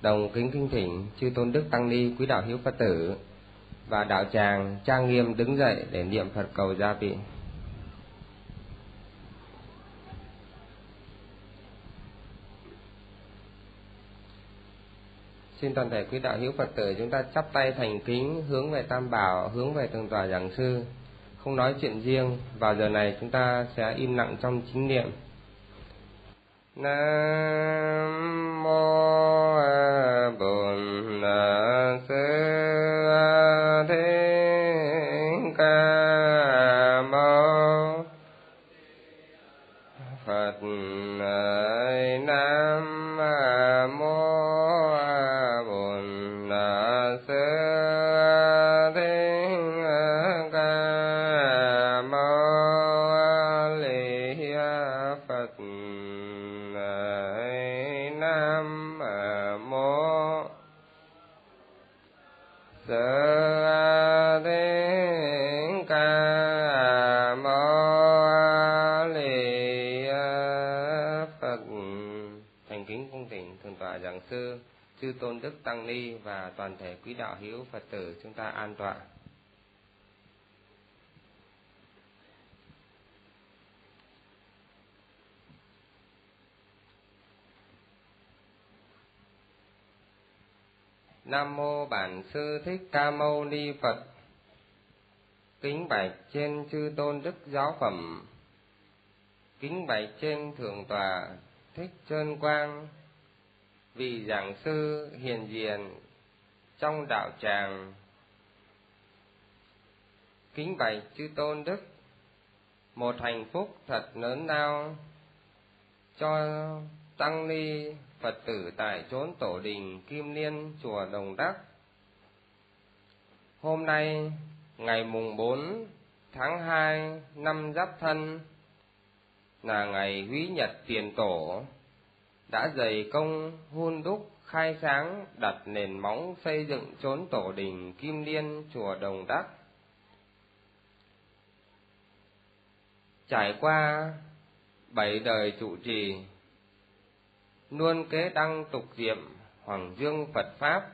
đồng kính kinh thỉnh chư tôn đức tăng ni quý đạo hữu phật tử và đạo tràng trang nghiêm đứng dậy để niệm phật cầu gia vị Xin toàn thể quý đạo hữu Phật tử chúng ta chắp tay thành kính hướng về Tam Bảo, hướng về tường tòa giảng sư. Không nói chuyện riêng, vào giờ này chúng ta sẽ im lặng trong chính niệm. Nam mô tôn đức tăng ni và toàn thể quý đạo hữu phật tử chúng ta an tọa Nam mô Bản sư Thích Ca Mâu Ni Phật. Kính bạch trên chư tôn đức giáo phẩm. Kính bạch trên thượng tòa Thích Trơn Quang vì giảng sư hiền diền trong đạo tràng. Kính bạch chư tôn đức, một hạnh phúc thật lớn lao cho tăng ni Phật tử tại chốn tổ đình Kim Liên, chùa Đồng Đắc. Hôm nay, ngày mùng bốn tháng hai năm Giáp Thân, là ngày Quý Nhật Tiền Tổ đã dày công hun đúc khai sáng đặt nền móng xây dựng chốn tổ đình Kim Liên chùa Đồng Đắc. Trải qua bảy đời trụ trì luôn kế đăng tục diệm hoàng dương Phật Pháp.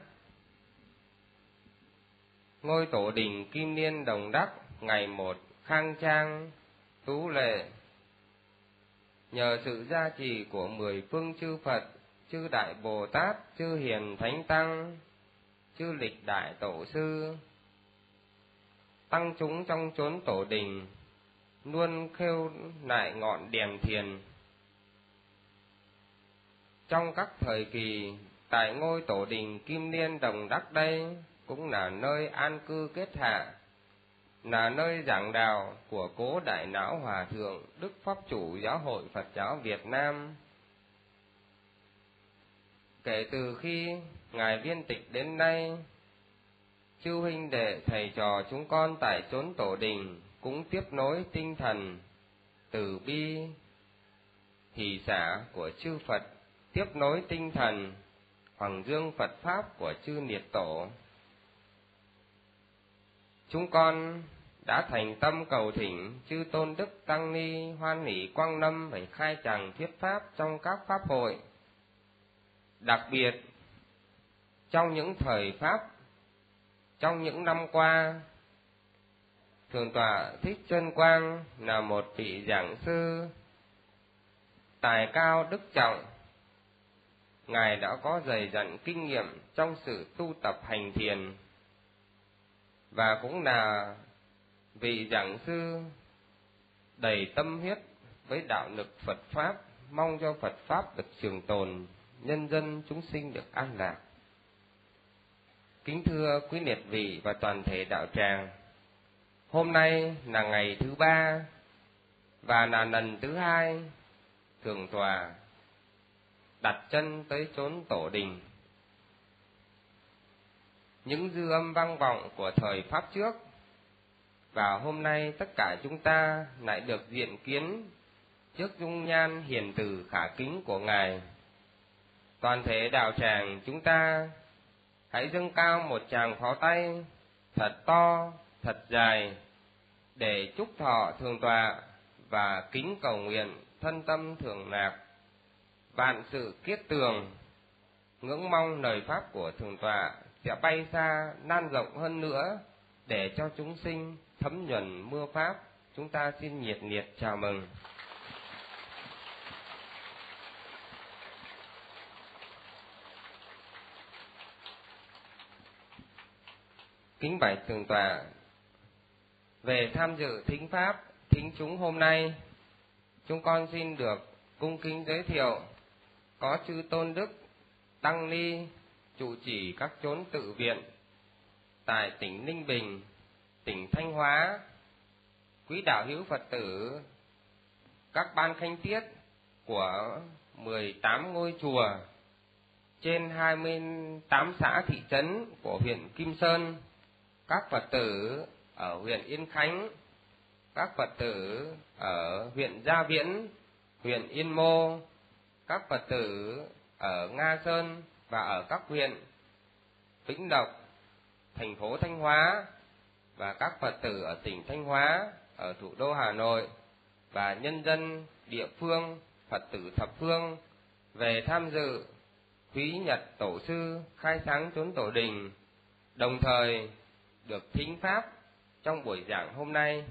Ngôi tổ đình Kim Liên Đồng Đắc ngày một khang trang, tú lệ. Nhờ sự gia trì của mười phương chư Phật, chư Đại Bồ Tát, chư Hiền Thánh Tăng, chư Lịch Đại Tổ Sư, tăng chúng trong chốn tổ đình luôn khêu lại ngọn đèn thiền. Trong các thời kỳ tại ngôi tổ đình Kim Liên Đồng Đắc đây cũng là nơi an cư kết hạ, là nơi giảng đạo của cố đại não hòa thượng Đức Pháp chủ Giáo hội Phật giáo Việt Nam. Kể từ khi Ngài viên tịch đến nay, chư huynh đệ thầy trò chúng con tại chốn tổ đình cũng tiếp nối tinh thần từ bi hỷ xả của chư Phật tiếp nối tinh thần Hoàng Dương Phật Pháp của chư Niết Tổ. Chúng con đã thành tâm cầu thỉnh chư Tôn Đức Tăng Ni hoan hỷ quang lâm phải khai tràng thuyết Pháp trong các Pháp hội. Đặc biệt, trong những thời Pháp, trong những năm qua, thường tọa Thích Chân Quang là một vị giảng sư tài cao đức trọng Ngài đã có dày dặn kinh nghiệm trong sự tu tập hành thiền và cũng là vị giảng sư đầy tâm huyết với đạo lực Phật Pháp, mong cho Phật Pháp được trường tồn, nhân dân chúng sinh được an lạc. Kính thưa quý liệt vị và toàn thể đạo tràng, hôm nay là ngày thứ ba và là lần thứ hai thường tòa đặt chân tới chốn tổ đình. Những dư âm vang vọng của thời Pháp trước. Và hôm nay tất cả chúng ta lại được diện kiến trước dung nhan hiền từ khả kính của Ngài. Toàn thể đạo tràng chúng ta hãy dâng cao một tràng pháo tay thật to, thật dài để chúc thọ thường tọa và kính cầu nguyện thân tâm thường lạc vạn sự kiết tường ngưỡng mong lời pháp của thường tọa sẽ bay xa, nan rộng hơn nữa để cho chúng sinh thấm nhuần mưa pháp. Chúng ta xin nhiệt liệt chào mừng. Kính bạch tường tòa về tham dự thính pháp, thính chúng hôm nay, chúng con xin được cung kính giới thiệu có chư tôn đức tăng ni trụ trì các chốn tự viện tại tỉnh ninh bình tỉnh thanh hóa quý đạo hữu phật tử các ban khanh tiết của 18 ngôi chùa trên 28 xã thị trấn của huyện Kim Sơn, các Phật tử ở huyện Yên Khánh, các Phật tử ở huyện Gia Viễn, huyện Yên Mô, các Phật tử ở Nga Sơn và ở các huyện Vĩnh Lộc, thành phố Thanh Hóa và các Phật tử ở tỉnh Thanh Hóa, ở thủ đô Hà Nội và nhân dân địa phương Phật tử thập phương về tham dự quý nhật tổ sư khai sáng chốn tổ đình, đồng thời được thính pháp trong buổi giảng hôm nay.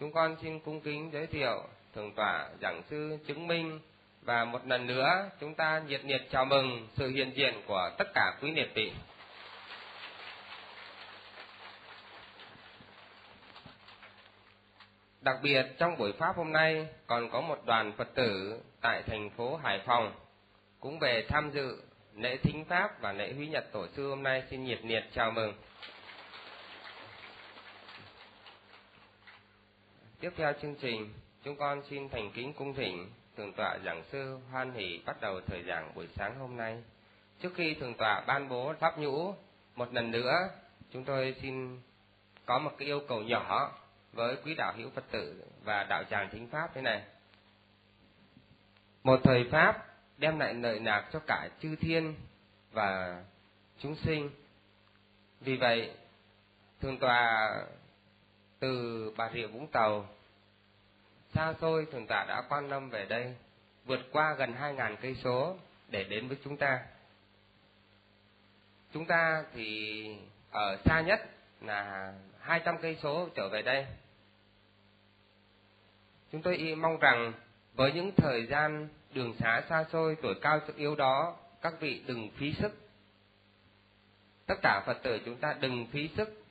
Chúng con xin cung kính giới thiệu thượng tọa giảng sư chứng minh và một lần nữa chúng ta nhiệt liệt chào mừng sự hiện diện của tất cả quý liệt vị. Đặc biệt trong buổi Pháp hôm nay còn có một đoàn Phật tử tại thành phố Hải Phòng cũng về tham dự lễ thính Pháp và lễ huy nhật tổ sư hôm nay xin nhiệt liệt chào mừng. Tiếp theo chương trình, chúng con xin thành kính cung thỉnh Thượng tọa giảng sư hoan hỷ bắt đầu thời giảng buổi sáng hôm nay. Trước khi Thượng tọa ban bố pháp nhũ, một lần nữa chúng tôi xin có một cái yêu cầu nhỏ với quý đạo hữu Phật tử và đạo tràng thính pháp thế này. Một thời pháp đem lại lợi lạc cho cả chư thiên và chúng sinh. Vì vậy, thường tòa từ Bà Rịa Vũng Tàu xa xôi thường tọa đã quan tâm về đây, vượt qua gần hai ngàn cây số để đến với chúng ta. Chúng ta thì ở xa nhất là hai trăm cây số trở về đây. Chúng tôi mong rằng với những thời gian đường xá xa xôi tuổi cao sức yếu đó, các vị đừng phí sức. Tất cả Phật tử chúng ta đừng phí sức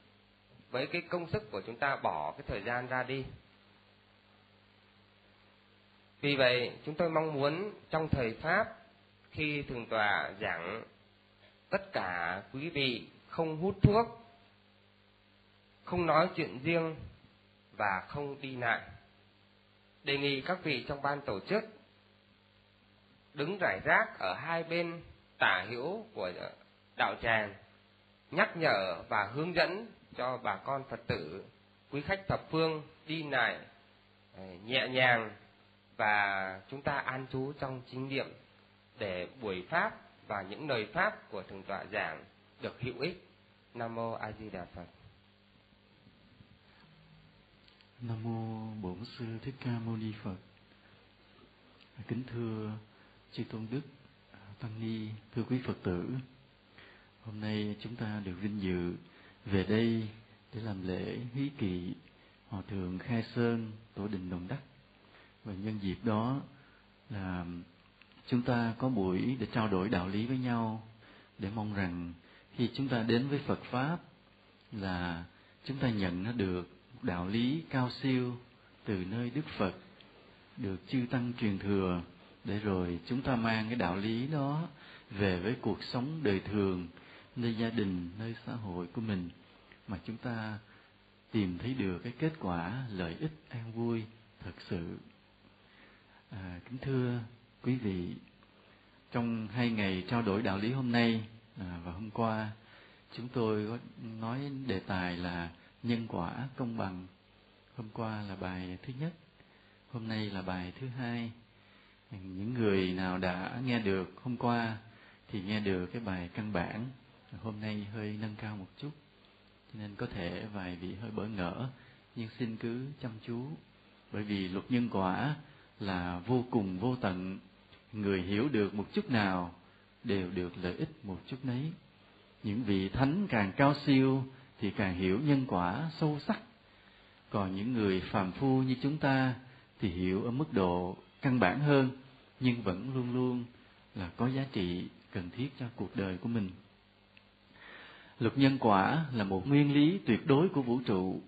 với cái công sức của chúng ta bỏ cái thời gian ra đi. Vì vậy, chúng tôi mong muốn trong thời Pháp, khi Thường Tòa giảng, tất cả quý vị không hút thuốc, không nói chuyện riêng và không đi lại. Đề nghị các vị trong ban tổ chức đứng rải rác ở hai bên tả hữu của đạo tràng, nhắc nhở và hướng dẫn cho bà con Phật tử, quý khách thập phương đi lại ờ, nhẹ nhàng và chúng ta an trú trong chính niệm để buổi pháp và những lời pháp của thượng tọa giảng được hữu ích. Nam mô A Di Đà Phật. Nam mô Bổn sư Thích Ca Mâu Ni Phật. Kính thưa chư tôn đức, tăng ni, thưa quý Phật tử. Hôm nay chúng ta được vinh dự về đây để làm lễ hí kỵ hòa thượng Khai Sơn tổ đình Đồng Đắc và nhân dịp đó là chúng ta có buổi để trao đổi đạo lý với nhau, để mong rằng khi chúng ta đến với Phật pháp là chúng ta nhận nó được đạo lý cao siêu từ nơi Đức Phật, được chư tăng truyền thừa, để rồi chúng ta mang cái đạo lý đó về với cuộc sống đời thường nơi gia đình, nơi xã hội của mình, mà chúng ta tìm thấy được cái kết quả lợi ích an vui thật sự. À, kính thưa quý vị, trong hai ngày trao đổi đạo lý hôm nay à, và hôm qua, chúng tôi có nói đề tài là nhân quả công bằng. Hôm qua là bài thứ nhất, hôm nay là bài thứ hai. Những người nào đã nghe được hôm qua thì nghe được cái bài căn bản, hôm nay hơi nâng cao một chút, cho nên có thể vài vị hơi bỡ ngỡ, nhưng xin cứ chăm chú, bởi vì luật nhân quả là vô cùng vô tận. Người hiểu được một chút nào đều được lợi ích một chút nấy. Những vị thánh càng cao siêu thì càng hiểu nhân quả sâu sắc. Còn những người phàm phu như chúng ta thì hiểu ở mức độ căn bản hơn, nhưng vẫn luôn luôn là có giá trị cần thiết cho cuộc đời của mình. Luật nhân quả là một nguyên lý tuyệt đối của vũ trụ.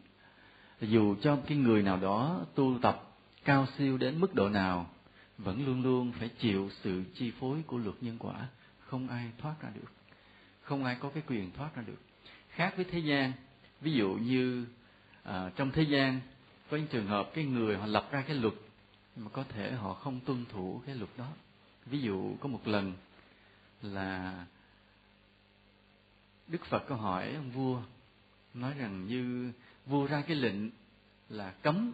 Dù cho cái người nào đó tu tập cao siêu đến mức độ nào vẫn luôn luôn phải chịu sự chi phối của luật nhân quả. Không ai thoát ra được. Không ai có cái quyền thoát ra được. Khác với thế gian ví dụ như à, trong thế gian có những trường hợp cái người họ lập ra cái luật mà có thể họ không tuân thủ cái luật đó. Ví dụ có một lần là đức phật có hỏi ông vua nói rằng như vua ra cái lệnh là cấm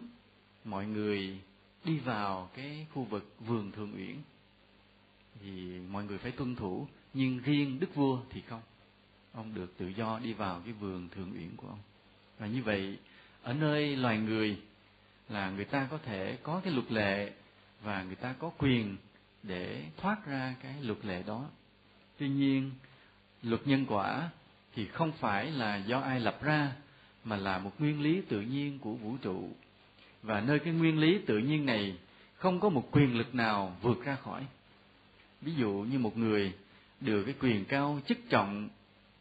mọi người đi vào cái khu vực vườn thượng uyển. Thì mọi người phải tuân thủ, nhưng riêng đức vua thì không. Ông được tự do đi vào cái vườn thượng uyển của ông. Và như vậy, ở nơi loài người là người ta có thể có cái luật lệ và người ta có quyền để thoát ra cái luật lệ đó. Tuy nhiên, luật nhân quả thì không phải là do ai lập ra, mà là một nguyên lý tự nhiên của vũ trụ và nơi cái nguyên lý tự nhiên này không có một quyền lực nào vượt ra khỏi. Ví dụ như một người được cái quyền cao chức trọng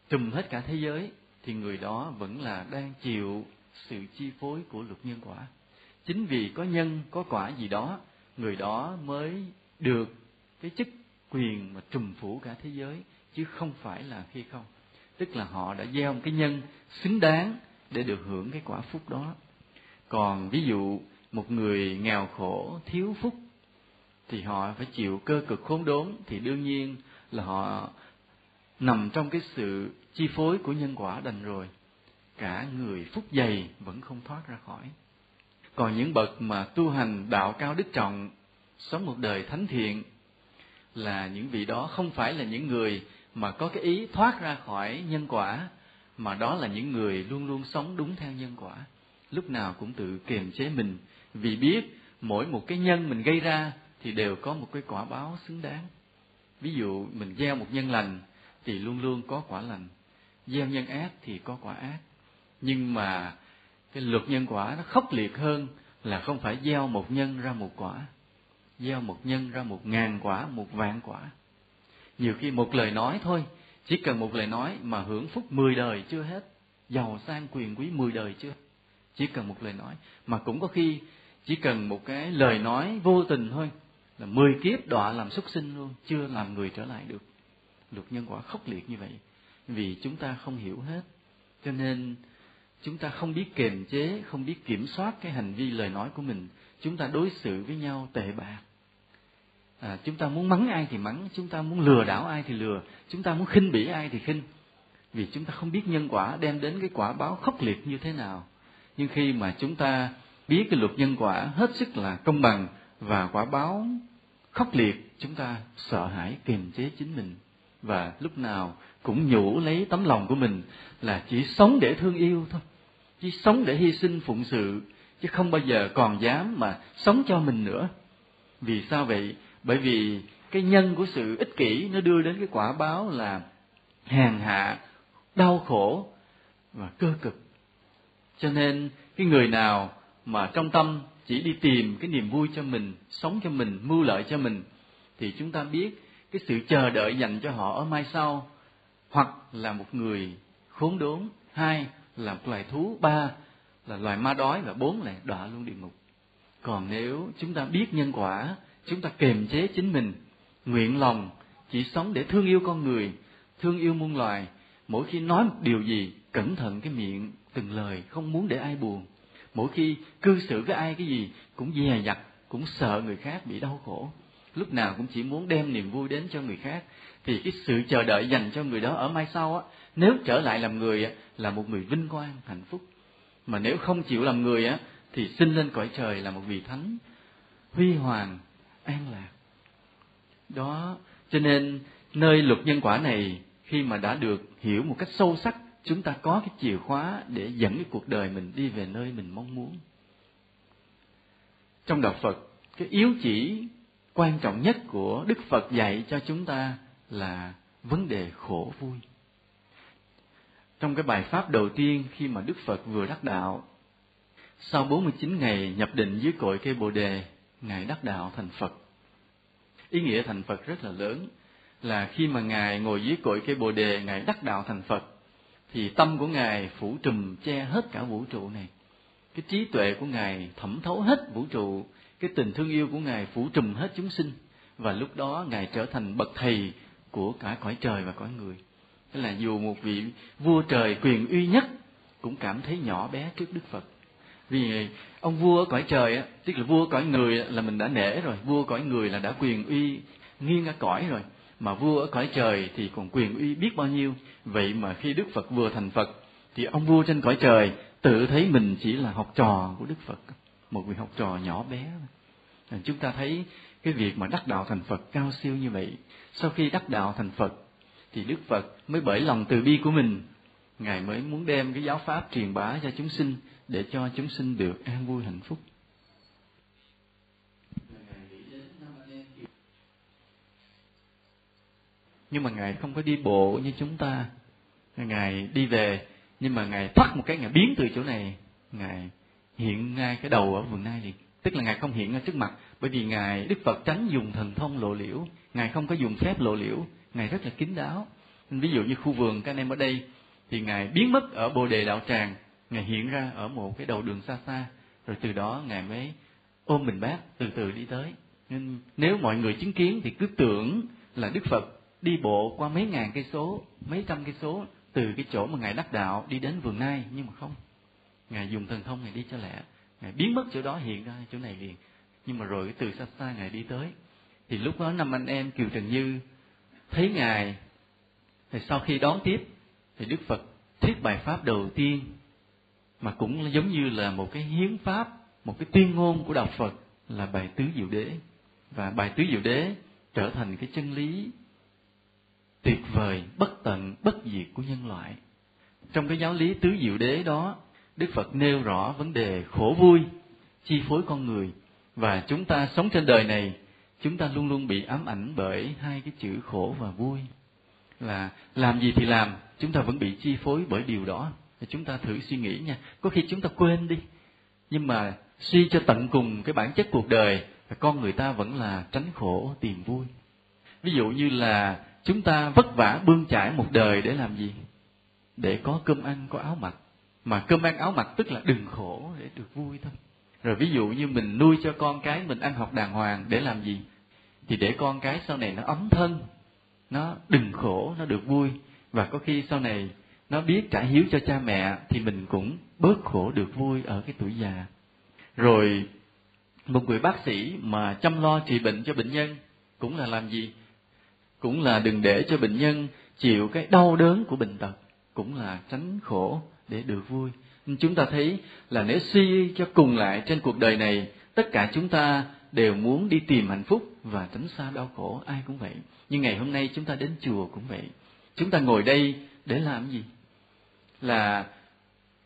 trùm hết cả thế giới, thì người đó vẫn là đang chịu sự chi phối của luật nhân quả. Chính vì có nhân, có quả gì đó, người đó mới được cái chức quyền mà trùm phủ cả thế giới, chứ không phải là khi không. Tức là họ đã gieo một cái nhân xứng đáng để được hưởng cái quả phúc đó còn ví dụ, một người nghèo khổ, thiếu phúc, thì họ phải chịu cơ cực khốn đốn, thì đương nhiên là họ nằm trong cái sự chi phối của nhân quả đành rồi. Cả người phúc dày vẫn không thoát ra khỏi. Còn những bậc mà tu hành đạo cao đức trọng, sống một đời thánh thiện, là những vị đó không phải là những người mà có cái ý thoát ra khỏi nhân quả, mà đó là những người luôn luôn sống đúng theo nhân quả lúc nào cũng tự kiềm chế mình. Vì biết mỗi một cái nhân mình gây ra thì đều có một cái quả báo xứng đáng. Ví dụ mình gieo một nhân lành thì luôn luôn có quả lành. Gieo nhân ác thì có quả ác. Nhưng mà cái luật nhân quả nó khốc liệt hơn là không phải gieo một nhân ra một quả. Gieo một nhân ra một ngàn quả, một vạn quả. Nhiều khi một lời nói thôi. Chỉ cần một lời nói mà hưởng phúc mười đời chưa hết. Giàu sang quyền quý mười đời chưa chỉ cần một lời nói. Mà cũng có khi chỉ cần một cái lời nói vô tình thôi là mười kiếp đọa làm súc sinh luôn chưa làm người trở lại được. Luật nhân quả khốc liệt như vậy vì chúng ta không hiểu hết. Cho nên chúng ta không biết kiềm chế không biết kiểm soát cái hành vi lời nói của mình. Chúng ta đối xử với nhau tệ bạc. À, chúng ta muốn mắng ai thì mắng chúng ta muốn lừa đảo ai thì lừa chúng ta muốn khinh bỉ ai thì khinh. Vì chúng ta không biết nhân quả đem đến cái quả báo khốc liệt như thế nào nhưng khi mà chúng ta biết cái luật nhân quả hết sức là công bằng và quả báo khốc liệt, chúng ta sợ hãi, kiềm chế chính mình. Và lúc nào cũng nhủ lấy tấm lòng của mình là chỉ sống để thương yêu thôi. Chỉ sống để hy sinh phụng sự, chứ không bao giờ còn dám mà sống cho mình nữa. Vì sao vậy? Bởi vì cái nhân của sự ích kỷ nó đưa đến cái quả báo là hèn hạ, đau khổ và cơ cực cho nên cái người nào mà trong tâm chỉ đi tìm cái niềm vui cho mình, sống cho mình, mưu lợi cho mình, thì chúng ta biết cái sự chờ đợi dành cho họ ở mai sau, hoặc là một người khốn đốn, hai là một loài thú, ba là loài ma đói và bốn là đọa luôn địa ngục. Còn nếu chúng ta biết nhân quả, chúng ta kiềm chế chính mình, nguyện lòng chỉ sống để thương yêu con người, thương yêu muôn loài, mỗi khi nói một điều gì cẩn thận cái miệng, từng lời, không muốn để ai buồn. Mỗi khi cư xử với ai cái gì, cũng dè dặt, cũng sợ người khác bị đau khổ. Lúc nào cũng chỉ muốn đem niềm vui đến cho người khác. Thì cái sự chờ đợi dành cho người đó ở mai sau á, nếu trở lại làm người á, là một người vinh quang, hạnh phúc. Mà nếu không chịu làm người á, thì sinh lên cõi trời là một vị thánh, huy hoàng, an lạc. Đó, cho nên nơi luật nhân quả này, khi mà đã được hiểu một cách sâu sắc chúng ta có cái chìa khóa để dẫn cái cuộc đời mình đi về nơi mình mong muốn. Trong đạo phật, cái yếu chỉ quan trọng nhất của đức phật dạy cho chúng ta là vấn đề khổ vui. Trong cái bài pháp đầu tiên khi mà Đức Phật vừa đắc đạo, sau 49 ngày nhập định dưới cội cây Bồ đề, ngài đắc đạo thành Phật. Ý nghĩa thành Phật rất là lớn là khi mà ngài ngồi dưới cội cây Bồ đề, ngài đắc đạo thành Phật thì tâm của ngài phủ trùm che hết cả vũ trụ này. Cái trí tuệ của ngài thẩm thấu hết vũ trụ, cái tình thương yêu của ngài phủ trùm hết chúng sinh. Và lúc đó ngài trở thành bậc thầy của cả cõi trời và cõi người. Tức là dù một vị vua trời quyền uy nhất cũng cảm thấy nhỏ bé trước đức phật. Vì ông vua ở cõi trời tức là vua cõi người là mình đã nể rồi, vua cõi người là đã quyền uy nghiêng cả cõi rồi mà vua ở cõi trời thì còn quyền uy biết bao nhiêu? Vậy mà khi đức phật vừa thành phật, thì ông vua trên cõi trời tự thấy mình chỉ là học trò của đức phật, một vị học trò nhỏ bé. Chúng ta thấy cái việc mà đắc đạo thành phật cao siêu như vậy. Sau khi đắc đạo thành phật, thì đức phật mới bởi lòng từ bi của mình. Ngài mới muốn đem cái giáo pháp truyền bá cho chúng sinh để cho chúng sinh được an vui hạnh phúc. Nhưng mà ngài không có đi bộ như chúng ta. Ngài đi về, nhưng mà ngài thoát một cái ngài biến từ chỗ này. Ngài hiện ngay cái đầu ở vườn nai liền. Tức là ngài không hiện ở trước mặt, bởi vì ngài, đức phật tránh dùng thần thông lộ liễu. Ngài không có dùng phép lộ liễu. Ngài rất là kín đáo. Ví dụ như khu vườn các anh em ở đây, thì ngài biến mất ở bồ đề đạo tràng. Ngài hiện ra ở một cái đầu đường xa xa. Rồi từ đó ngài mới ôm mình bác từ từ đi tới. Nên nếu mọi người chứng kiến thì cứ tưởng là đức phật đi bộ qua mấy ngàn cây số, mấy trăm cây số, từ cái chỗ mà ngài đắc đạo đi đến vườn nai, nhưng mà không. Ngài dùng thần thông ngài đi cho lẹ. Ngài biến mất chỗ đó hiện ra, chỗ này liền. Nhưng mà rồi từ xa xa ngài đi tới. Thì lúc đó năm anh em kiều trần như thấy ngài, thì sau khi đón tiếp, thì đức phật thuyết bài pháp đầu tiên, mà cũng giống như là một cái hiến pháp, một cái tuyên ngôn của đạo phật là bài tứ diệu đế. Và bài tứ diệu đế trở thành cái chân lý tuyệt vời, bất tận, bất diệt của nhân loại. Trong cái giáo lý tứ diệu đế đó, đức phật nêu rõ vấn đề khổ vui, chi phối con người. Và chúng ta sống trên đời này, chúng ta luôn luôn bị ám ảnh bởi hai cái chữ khổ và vui. Là làm gì thì làm, chúng ta vẫn bị chi phối bởi điều đó. Thì chúng ta thử suy nghĩ nha. Có khi chúng ta quên đi, nhưng mà suy cho tận cùng cái bản chất cuộc đời, con người ta vẫn là tránh khổ, tìm vui. Ví dụ như là chúng ta vất vả bươn chải một đời để làm gì? Để có cơm ăn, có áo mặc. Mà cơm ăn, áo mặc tức là đừng khổ để được vui thôi. Rồi ví dụ như mình nuôi cho con cái, mình ăn học đàng hoàng để làm gì? Thì để con cái sau này nó ấm thân, nó đừng khổ, nó được vui. Và có khi sau này nó biết trả hiếu cho cha mẹ, thì mình cũng bớt khổ được vui ở cái tuổi già. Rồi một người bác sĩ mà chăm lo trị bệnh cho bệnh nhân cũng là làm gì? Cũng là đừng để cho bệnh nhân chịu cái đau đớn của bệnh tật, cũng là tránh khổ để được vui. Chúng ta thấy là nếu suy cho cùng lại trên cuộc đời này, tất cả chúng ta đều muốn đi tìm hạnh phúc và tránh xa đau khổ, ai cũng vậy. Nhưng ngày hôm nay chúng ta đến chùa cũng vậy. Chúng ta ngồi đây để làm gì? Là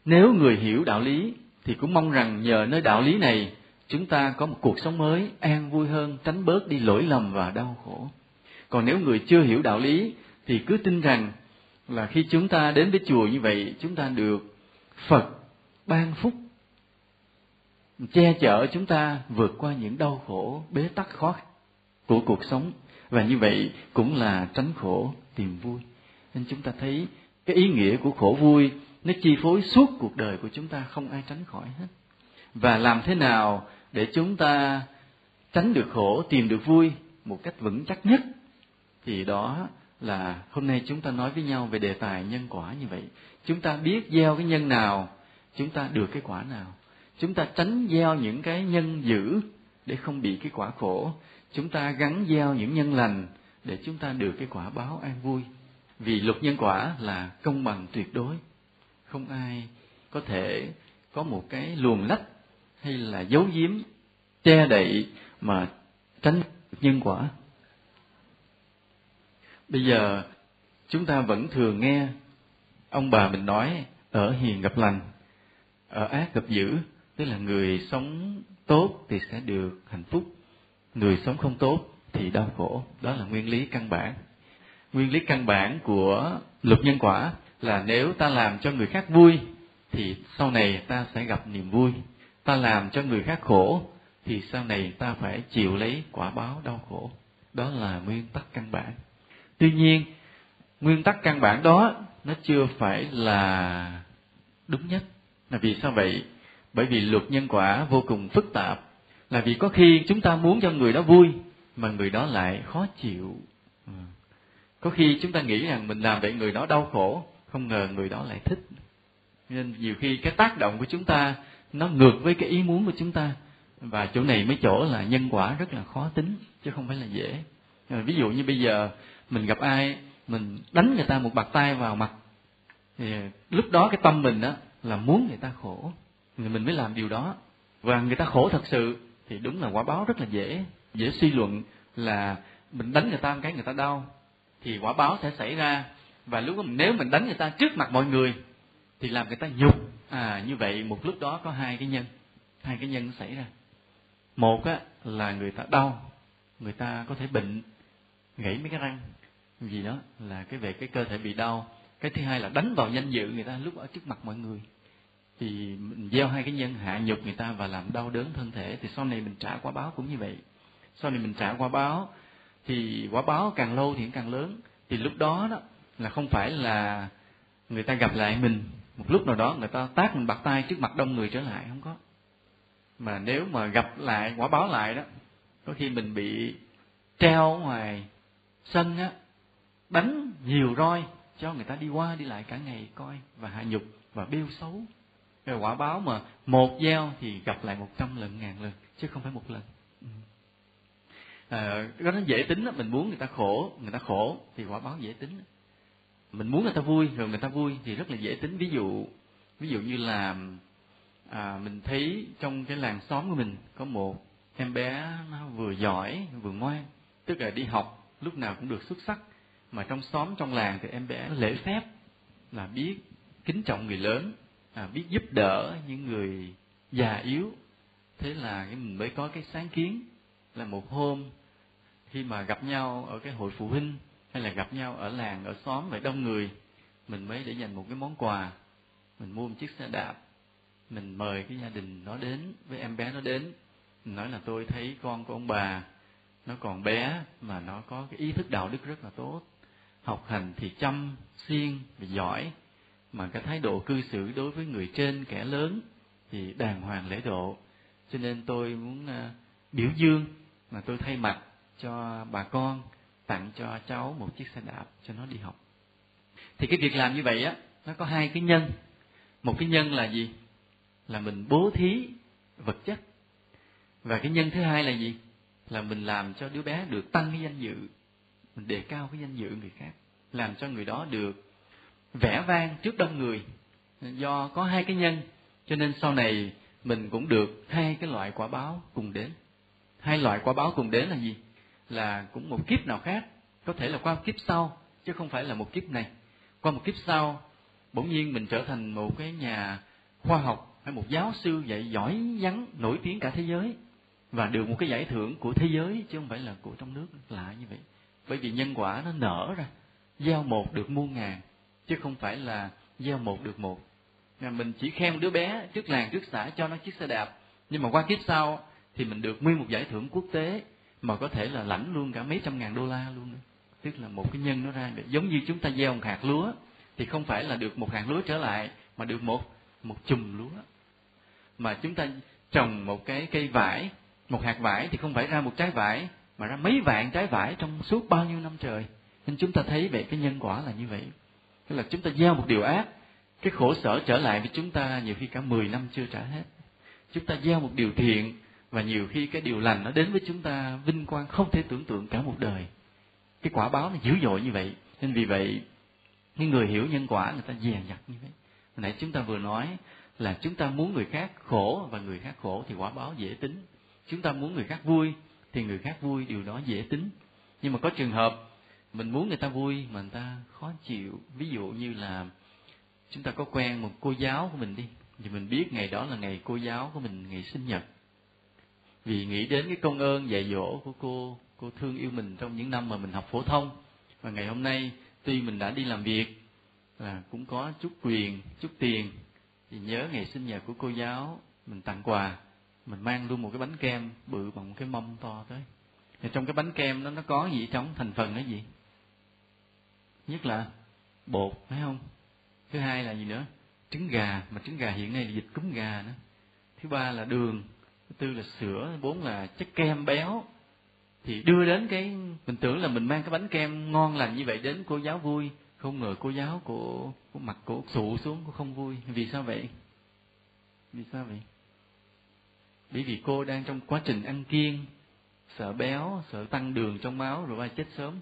nếu người hiểu đạo lý thì cũng mong rằng nhờ nơi đạo lý này, chúng ta có một cuộc sống mới, an vui hơn, tránh bớt đi lỗi lầm và đau khổ còn nếu người chưa hiểu đạo lý, thì cứ tin rằng là khi chúng ta đến với chùa như vậy, chúng ta được phật ban phúc. Che chở chúng ta vượt qua những đau khổ, bế tắc, khó khăn của cuộc sống. Và như vậy cũng là tránh khổ tìm vui. Nên chúng ta thấy cái ý nghĩa của khổ vui, nó chi phối suốt cuộc đời của chúng ta, không ai tránh khỏi hết. Và làm thế nào để chúng ta tránh được khổ, tìm được vui một cách vững chắc nhất? Thì đó là hôm nay chúng ta nói với nhau về đề tài nhân quả như vậy. Chúng ta biết gieo cái nhân nào, chúng ta được cái quả nào. Chúng ta tránh gieo những cái nhân dữ để không bị cái quả khổ. Chúng ta gắn gieo những nhân lành để chúng ta được cái quả báo an vui. Vì luật nhân quả là công bằng tuyệt đối. Không ai có thể có một cái luồng lách hay là giấu giếm che đậy mà tránh nhân quả bây giờ chúng ta vẫn thường nghe ông bà mình nói ở hiền gặp lành, ở ác gặp dữ, tức là người sống tốt thì sẽ được hạnh phúc, người sống không tốt thì đau khổ. Đó là nguyên lý căn bản. Nguyên lý căn bản của luật nhân quả là nếu ta làm cho người khác vui thì sau này ta sẽ gặp niềm vui. Ta làm cho người khác khổ thì sau này ta phải chịu lấy quả báo đau khổ. Đó là nguyên tắc căn bản tuy nhiên, nguyên tắc căn bản đó nó chưa phải là đúng nhất. Là vì sao vậy? Bởi vì luật nhân quả vô cùng phức tạp. Là vì có khi chúng ta muốn cho người đó vui, mà người đó lại khó chịu. Ừ. Có khi chúng ta nghĩ rằng mình làm vậy người đó đau khổ, không ngờ người đó lại thích. Nên nhiều khi cái tác động của chúng ta, nó ngược với cái ý muốn của chúng ta. Và chỗ này mới chỗ là nhân quả rất là khó tính, chứ không phải là dễ. Ví dụ như bây giờ mình gặp ai, mình đánh người ta một bạt tay vào mặt, thì lúc đó cái tâm mình đó là muốn người ta khổ. Thì mình mới làm điều đó. Và người ta khổ thật sự, thì đúng là quả báo rất là dễ. Dễ suy luận là mình đánh người ta một cái người ta đau, thì quả báo sẽ xảy ra. Và lúc đó nếu mình đánh người ta trước mặt mọi người, thì làm người ta nhục. À như vậy một lúc đó có hai cái nhân, hai cái nhân xảy ra. Một á, là người ta đau, người ta có thể bệnh, gãy mấy cái răng gì đó là cái về cái cơ thể bị đau. Cái thứ hai là đánh vào danh dự người ta lúc ở trước mặt mọi người. Thì mình gieo hai cái nhân hạ nhục người ta và làm đau đớn thân thể, thì sau này mình trả quả báo cũng như vậy. Sau này mình trả quả báo, thì quả báo càng lâu thì càng lớn. Thì lúc đó đó là không phải là người ta gặp lại mình, một lúc nào đó người ta tác mình bạc tay trước mặt đông người trở lại, không có. Mà nếu mà gặp lại, quả báo lại đó, có khi mình bị treo ngoài sân á đánh nhiều roi cho người ta đi qua đi lại cả ngày coi và hạ nhục và bêu xấu. Rồi quả báo mà một gieo thì gặp lại một trăm lần ngàn lần chứ không phải một lần. Ừ. À, đó nó dễ tính đó. mình muốn người ta khổ người ta khổ thì quả báo dễ tính. Mình muốn người ta vui rồi người ta vui thì rất là dễ tính. Ví dụ ví dụ như là à, mình thấy trong cái làng xóm của mình có một em bé nó vừa giỏi vừa ngoan tức là đi học lúc nào cũng được xuất sắc mà trong xóm trong làng thì em bé lễ phép là biết kính trọng người lớn à, biết giúp đỡ những người già yếu. Thế là cái mình mới có cái sáng kiến là một hôm khi mà gặp nhau ở cái hội phụ huynh hay là gặp nhau ở làng ở xóm vậy đông người mình mới để dành một cái món quà. Mình mua một chiếc xe đạp. Mình mời cái gia đình nó đến với em bé nó đến. Mình nói là tôi thấy con của ông bà nó còn bé mà nó có cái ý thức đạo đức rất là tốt học hành thì chăm, siêng và giỏi. Mà cái thái độ cư xử đối với người trên, kẻ lớn, thì đàng hoàng lễ độ. Cho nên tôi muốn à, biểu dương mà tôi thay mặt cho bà con, tặng cho cháu một chiếc xe đạp cho nó đi học. Thì cái việc làm như vậy á, nó có hai cái nhân. Một cái nhân là gì? Là mình bố thí vật chất. Và cái nhân thứ hai là gì? Là mình làm cho đứa bé được tăng cái danh dự, mình đề cao cái danh dự người khác làm cho người đó được vẻ vang trước đông người. Do có hai cái nhân, cho nên sau này mình cũng được hai cái loại quả báo cùng đến. Hai loại quả báo cùng đến là gì? Là cũng một kiếp nào khác, có thể là qua kiếp sau, chứ không phải là một kiếp này. Qua một kiếp sau, bỗng nhiên mình trở thành một cái nhà khoa học, hay một giáo sư dạy giỏi vắn, nổi tiếng cả thế giới, và được một cái giải thưởng của thế giới, chứ không phải là của trong nước, lạ như vậy. Bởi vì nhân quả nó nở ra gieo một được muôn ngàn, chứ không phải là gieo một được một. Mình chỉ khen đứa bé trước làng, trước xã cho nó chiếc xe đạp. Nhưng mà qua kiếp sau thì mình được nguyên một giải thưởng quốc tế mà có thể là lãnh luôn cả mấy trăm ngàn đô la luôn nữa tức là một cái nhân nó ra giống như chúng ta gieo một hạt lúa thì không phải là được một hạt lúa trở lại, mà được một một chùm lúa. Mà chúng ta trồng một cái cây vải, một hạt vải thì không phải ra một trái vải, mà ra mấy vạn trái vải trong suốt bao nhiêu năm trời nên chúng ta thấy về cái nhân quả là như vậy. Tức là chúng ta gieo một điều ác, cái khổ sở trở lại với chúng ta nhiều khi cả 10 năm chưa trả hết. Chúng ta gieo một điều thiện và nhiều khi cái điều lành nó đến với chúng ta vinh quang không thể tưởng tượng cả một đời. Cái quả báo nó dữ dội như vậy. Nên vì vậy những người hiểu nhân quả người ta dè dặt như vậy. Hồi nãy chúng ta vừa nói là chúng ta muốn người khác khổ và người khác khổ thì quả báo dễ tính. Chúng ta muốn người khác vui thì người khác vui, điều đó dễ tính. Nhưng mà có trường hợp mình muốn người ta vui mà người ta khó chịu. Ví dụ như là chúng ta có quen một cô giáo của mình đi, thì mình biết ngày đó là ngày cô giáo của mình, ngày sinh nhật. Vì nghĩ đến cái công ơn dạy dỗ của cô cô thương yêu mình trong những năm mà mình học phổ thông. Và ngày hôm nay, tuy mình đã đi làm việc, là cũng có chút quyền, chút tiền, thì nhớ ngày sinh nhật của cô giáo, mình tặng quà, mình mang luôn một cái bánh kem, bự bằng một cái mâm to tới. Thì trong cái bánh kem đó nó có gì trong? Thành phần nó gì? Nhất là bột phải không? Thứ hai là gì nữa? Trứng gà mà trứng gà hiện nay là dịch cúm gà nữa thứ ba là đường thứ tư là sữa bốn là chất kem béo. Thì đưa đến cái mình tưởng là mình mang cái bánh kem ngon lành như vậy đến cô giáo vui không ngờ cô giáo của, của mặt cổ sụ xuống cô không vui. Vì sao vậy? Vì sao vậy? Bởi vì cô đang trong quá trình ăn kiêng sợ béo sợ tăng đường trong máu rồi ba chết sớm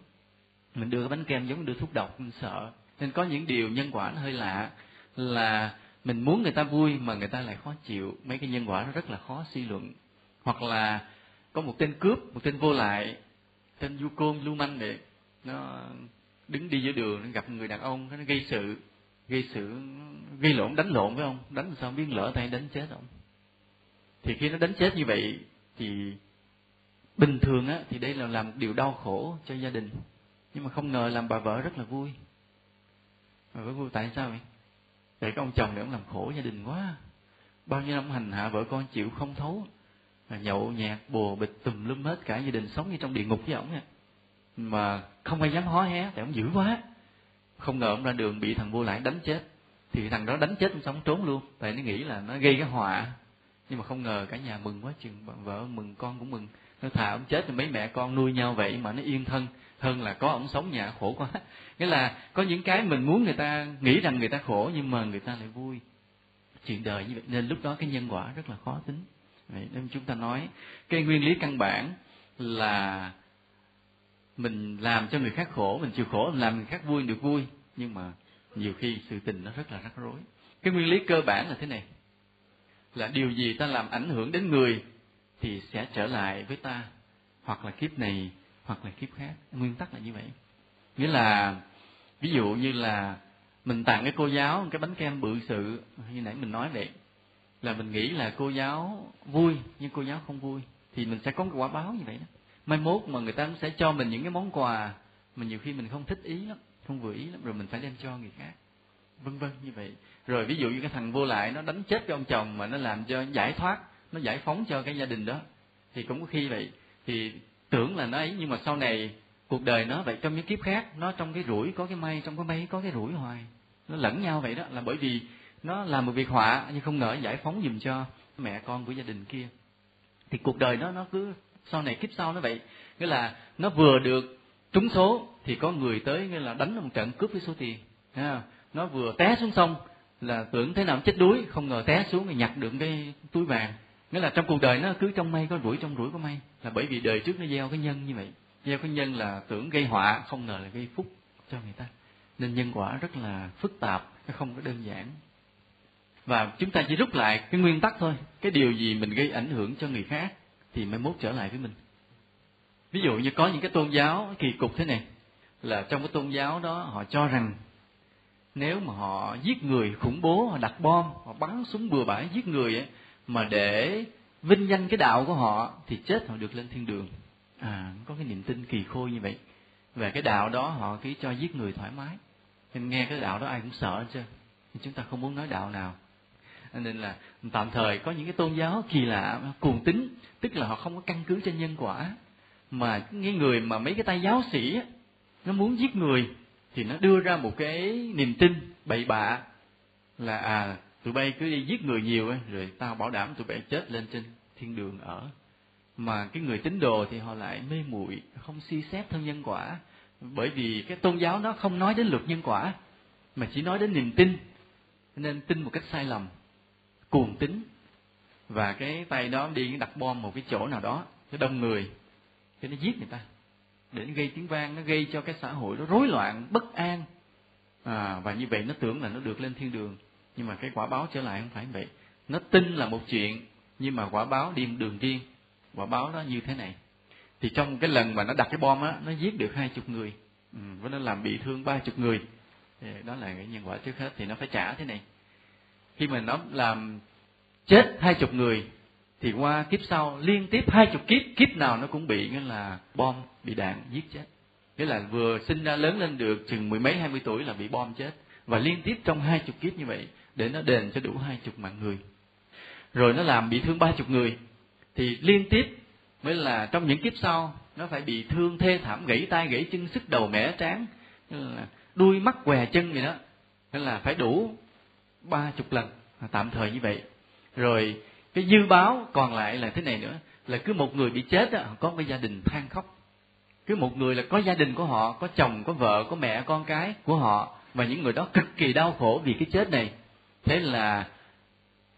mình đưa cái bánh kem giống như đưa thuốc độc, mình sợ. Nên có những điều nhân quả nó hơi lạ, là mình muốn người ta vui mà người ta lại khó chịu. Mấy cái nhân quả nó rất là khó suy luận. Hoặc là có một tên cướp, một tên vô lại, tên du côn, lưu manh này, nó đứng đi giữa đường, nó gặp người đàn ông, nó gây sự gây sự, gây lộn, đánh lộn với ông. Đánh sao biết lỡ tay đánh chết ông. Thì khi nó đánh chết như vậy, thì bình thường á, thì đây là làm một điều đau khổ cho gia đình nhưng mà không ngờ làm bà vợ rất là vui. Bà vợ vui tại sao vậy? Tại cái ông chồng này ông làm khổ gia đình quá. Bao nhiêu năm hành hạ vợ con chịu không thấu. Mà nhậu nhạt bùa bịch, tùm lum hết cả gia đình sống như trong địa ngục với ổng mà không ai dám hó hé, tại ông dữ quá. Không ngờ ông ra đường bị thằng vô lại đánh chết. Thì thằng đó đánh chết ông sống trốn luôn. Tại nó nghĩ là nó gây cái họa. Nhưng mà không ngờ cả nhà mừng quá chừng. Vợ mừng, con cũng mừng. Nó thà ông chết thì mấy mẹ con nuôi nhau vậy mà nó yên thân hơn là có ông sống nhà khổ quá. Nghĩa là có những cái mình muốn người ta nghĩ rằng người ta khổ nhưng mà người ta lại vui. Chuyện đời như vậy. Nên lúc đó cái nhân quả rất là khó tính. Vậy nên chúng ta nói, cái nguyên lý căn bản là mình làm cho người khác khổ, mình chịu khổ, mình làm người khác vui, được vui. Nhưng mà nhiều khi sự tình nó rất là rắc rối. Cái nguyên lý cơ bản là thế này. Là điều gì ta làm ảnh hưởng đến người thì sẽ trở lại với ta. Hoặc là kiếp này hoặc là kiếp khác. Nguyên tắc là như vậy. Nghĩa là, ví dụ như là mình tặng cái cô giáo cái bánh kem bự sự, như nãy mình nói vậy, là mình nghĩ là cô giáo vui, nhưng cô giáo không vui, thì mình sẽ có cái quả báo như vậy đó. Mai mốt mà người ta sẽ cho mình những cái món quà mà nhiều khi mình không thích ý lắm, không vừa ý lắm, rồi mình phải đem cho người khác. Vân vân, như vậy. Rồi ví dụ như cái thằng vô lại nó đánh chết cái ông chồng mà nó làm cho giải thoát, nó giải phóng cho cái gia đình đó, thì cũng có khi vậy. Thì tưởng là nó ấy, nhưng mà sau này cuộc đời nó vậy trong những kiếp khác, nó trong cái rủi có cái may, trong cái may có cái rủi hoài. Nó lẫn nhau vậy đó, là bởi vì nó làm một việc họa nhưng không ngờ giải phóng dùm cho mẹ con của gia đình kia. Thì cuộc đời nó nó cứ sau này kiếp sau nó vậy. Nghĩa là nó vừa được trúng số thì có người tới, nghĩa là đánh một trận cướp với số tiền. Nó vừa té xuống sông là tưởng thế nào chết đuối, không ngờ té xuống thì nhặt được cái túi vàng nghĩa là trong cuộc đời nó cứ trong mây có rủi trong rủi có mây. Là bởi vì đời trước nó gieo cái nhân như vậy. Gieo cái nhân là tưởng gây họa không ngờ là gây phúc cho người ta. Nên nhân quả rất là phức tạp nó không có đơn giản. Và chúng ta chỉ rút lại cái nguyên tắc thôi. Cái điều gì mình gây ảnh hưởng cho người khác thì mai mốt trở lại với mình. Ví dụ như có những cái tôn giáo kỳ cục thế này là trong cái tôn giáo đó họ cho rằng nếu mà họ giết người khủng bố họ đặt bom họ bắn súng bừa bãi giết người ấy, mà để vinh danh cái đạo của họ thì chết họ được lên thiên đường. À có cái niềm tin kỳ khôi như vậy. Về cái đạo đó họ cứ cho giết người thoải mái. Nên nghe cái đạo đó ai cũng sợ chứ chúng ta không muốn nói đạo nào. Nên là tạm thời có những cái tôn giáo kỳ lạ, cuồng tín, tức là họ không có căn cứ trên nhân quả. Mà cái người mà mấy cái tay giáo sĩ nó muốn giết người thì nó đưa ra một cái niềm tin bậy bạ là à tụi bay cứ đi giết người nhiều ấy, rồi tao bảo đảm tụi bay chết lên trên thiên đường ở. Mà cái người tín đồ thì họ lại mê muội không suy xét thân nhân quả. Bởi vì cái tôn giáo nó không nói đến luật nhân quả mà chỉ nói đến niềm tin. Nên tin một cách sai lầm cuồng tín. Và cái tay đó đi đặt bom một cái chỗ nào đó cái đông người cái nó giết người ta. Để nó gây tiếng vang nó gây cho cái xã hội nó rối loạn bất an. À, và như vậy nó tưởng là nó được lên thiên đường nhưng mà cái quả báo trở lại không phải vậy. Nó tin là một chuyện nhưng mà quả báo đi đường riêng quả báo đó như thế này. Thì trong cái lần mà nó đặt cái bom á nó giết được hai chục người. Ừ, với nó làm bị thương ba chục người. Thì đó là cái nhân quả trước hết thì nó phải trả thế này. Khi mà nó làm chết hai chục người thì qua kiếp sau liên tiếp hai chục kiếp kiếp nào nó cũng bị nghĩa là bom bị đạn giết chết. Nghĩa là vừa sinh ra lớn lên được chừng mười mấy hai mươi tuổi là bị bom chết. Và liên tiếp trong hai chục kiếp như vậy để nó đền cho đủ hai chục mạng người. Rồi nó làm bị thương ba chục người thì liên tiếp mới là trong những kiếp sau nó phải bị thương thê thảm gãy tay gãy chân sức đầu mẻ trán là đuôi mắt què chân gì đó. Nên là phải đủ ba chục lần tạm thời như vậy. Rồi cái dư báo còn lại là thế này nữa là cứ một người bị chết đó, có cái gia đình than khóc. Cứ một người là có gia đình của họ có chồng có vợ có mẹ con cái của họ và những người đó cực kỳ đau khổ vì cái chết này thế là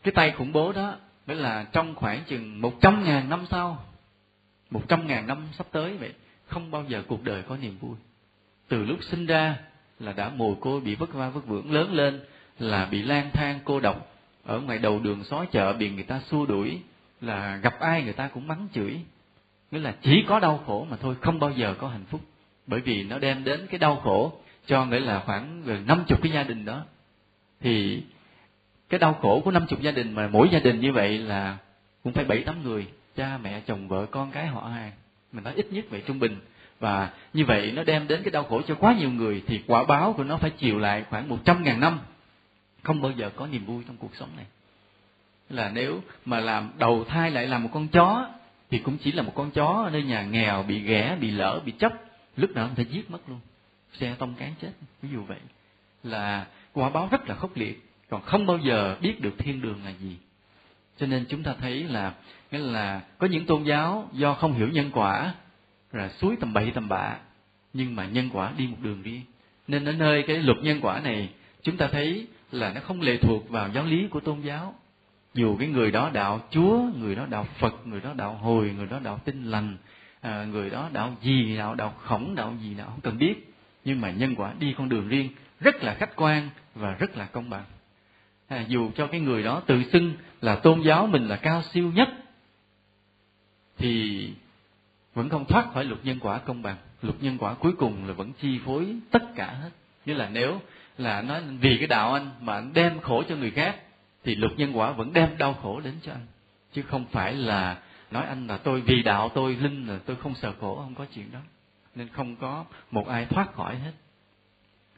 cái tay khủng bố đó mới là trong khoảng chừng một trăm ngàn năm sau, một trăm ngàn năm sắp tới vậy, không bao giờ cuộc đời có niềm vui. Từ lúc sinh ra là đã mồ côi bị vất va vất vưởng, lớn lên là bị lang thang, cô độc, ở ngoài đầu đường xó chợ bị người ta xua đuổi, là gặp ai người ta cũng mắng chửi. Nghĩa là chỉ có đau khổ mà thôi, không bao giờ có hạnh phúc. Bởi vì nó đem đến cái đau khổ cho nghĩa là khoảng gần năm chục cái gia đình đó. Thì cái đau khổ của năm chục gia đình mà mỗi gia đình như vậy là cũng phải bảy tám người, cha, mẹ, chồng, vợ, con cái, họ hàng. Mình nói ít nhất vậy trung bình. Và như vậy nó đem đến cái đau khổ cho quá nhiều người thì quả báo của nó phải chịu lại khoảng một trăm ngàn năm. Không bao giờ có niềm vui trong cuộc sống này. Là nếu mà làm đầu thai lại làm một con chó, thì cũng chỉ là một con chó ở nơi nhà nghèo, bị ghẻ, bị lỡ bị chấp lúc nào cũng phải giết mất luôn, xe tông cán chết, ví dụ vậy. Là quả báo rất là khốc liệt còn không bao giờ biết được thiên đường là gì. Cho nên chúng ta thấy là nghĩa là có những tôn giáo do không hiểu nhân quả là suối tầm bậy tầm bạ nhưng mà nhân quả đi một đường riêng nên ở nơi cái luật nhân quả này chúng ta thấy là nó không lệ thuộc vào giáo lý của tôn giáo. Dù cái người đó đạo chúa người đó đạo phật người đó đạo hồi người đó đạo tinh lành à, người đó đạo gì đạo đạo khổng đạo gì nào không cần biết. Nhưng mà nhân quả đi con đường riêng rất là khách quan và rất là công bằng à, dù cho cái người đó tự xưng là tôn giáo mình là cao siêu nhất thì vẫn không thoát khỏi luật nhân quả công bằng. Luật nhân quả cuối cùng là vẫn chi phối tất cả hết. Như là nếu là nói vì cái đạo anh mà anh đem khổ cho người khác thì luật nhân quả vẫn đem đau khổ đến cho anh. Chứ không phải là nói anh là tôi vì đạo tôi linh là tôi không sợ khổ không có chuyện đó. Nên không có một ai thoát khỏi hết.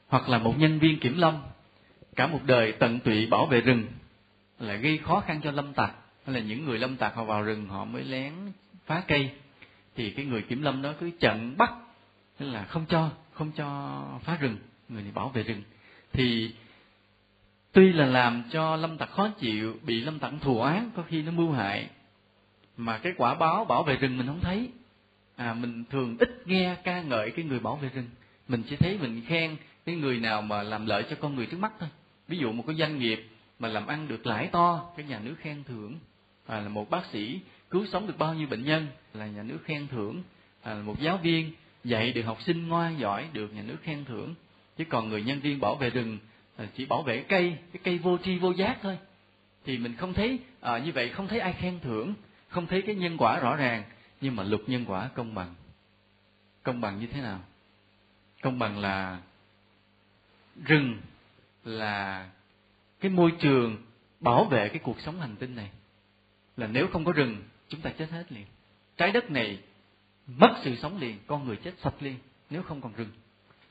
Hoặc là một nhân viên kiểm lâm cả một đời tận tụy bảo vệ rừng là gây khó khăn cho lâm tặc hay là những người lâm tặc họ vào rừng họ mới lén phá cây. Thì cái người kiểm lâm đó cứ chặn bắt, tức là không cho không cho phá rừng, người này bảo vệ rừng. Thì tuy là làm cho lâm tặc khó chịu, bị lâm tặc thù án có khi nó mưu hại, mà cái quả báo bảo vệ rừng mình không thấy. À mình thường ít nghe ca ngợi cái người bảo vệ rừng. Mình chỉ thấy mình khen cái người nào mà làm lợi cho con người trước mắt thôi ví dụ một cái doanh nghiệp mà làm ăn được lãi to cái nhà nước khen thưởng à, là một bác sĩ cứu sống được bao nhiêu bệnh nhân là nhà nước khen thưởng à, là một giáo viên dạy được học sinh ngoan giỏi được nhà nước khen thưởng. Chứ còn người nhân viên bảo vệ rừng à, chỉ bảo vệ cây cái cây vô tri vô giác thôi. Thì mình không thấy à, như vậy không thấy ai khen thưởng không thấy cái nhân quả rõ ràng nhưng mà luật nhân quả công bằng. Công bằng như thế nào? Công bằng là rừng là cái môi trường bảo vệ cái cuộc sống hành tinh này. Là nếu không có rừng, chúng ta chết hết liền. Trái đất này mất sự sống liền, con người chết sạch liền, nếu không còn rừng.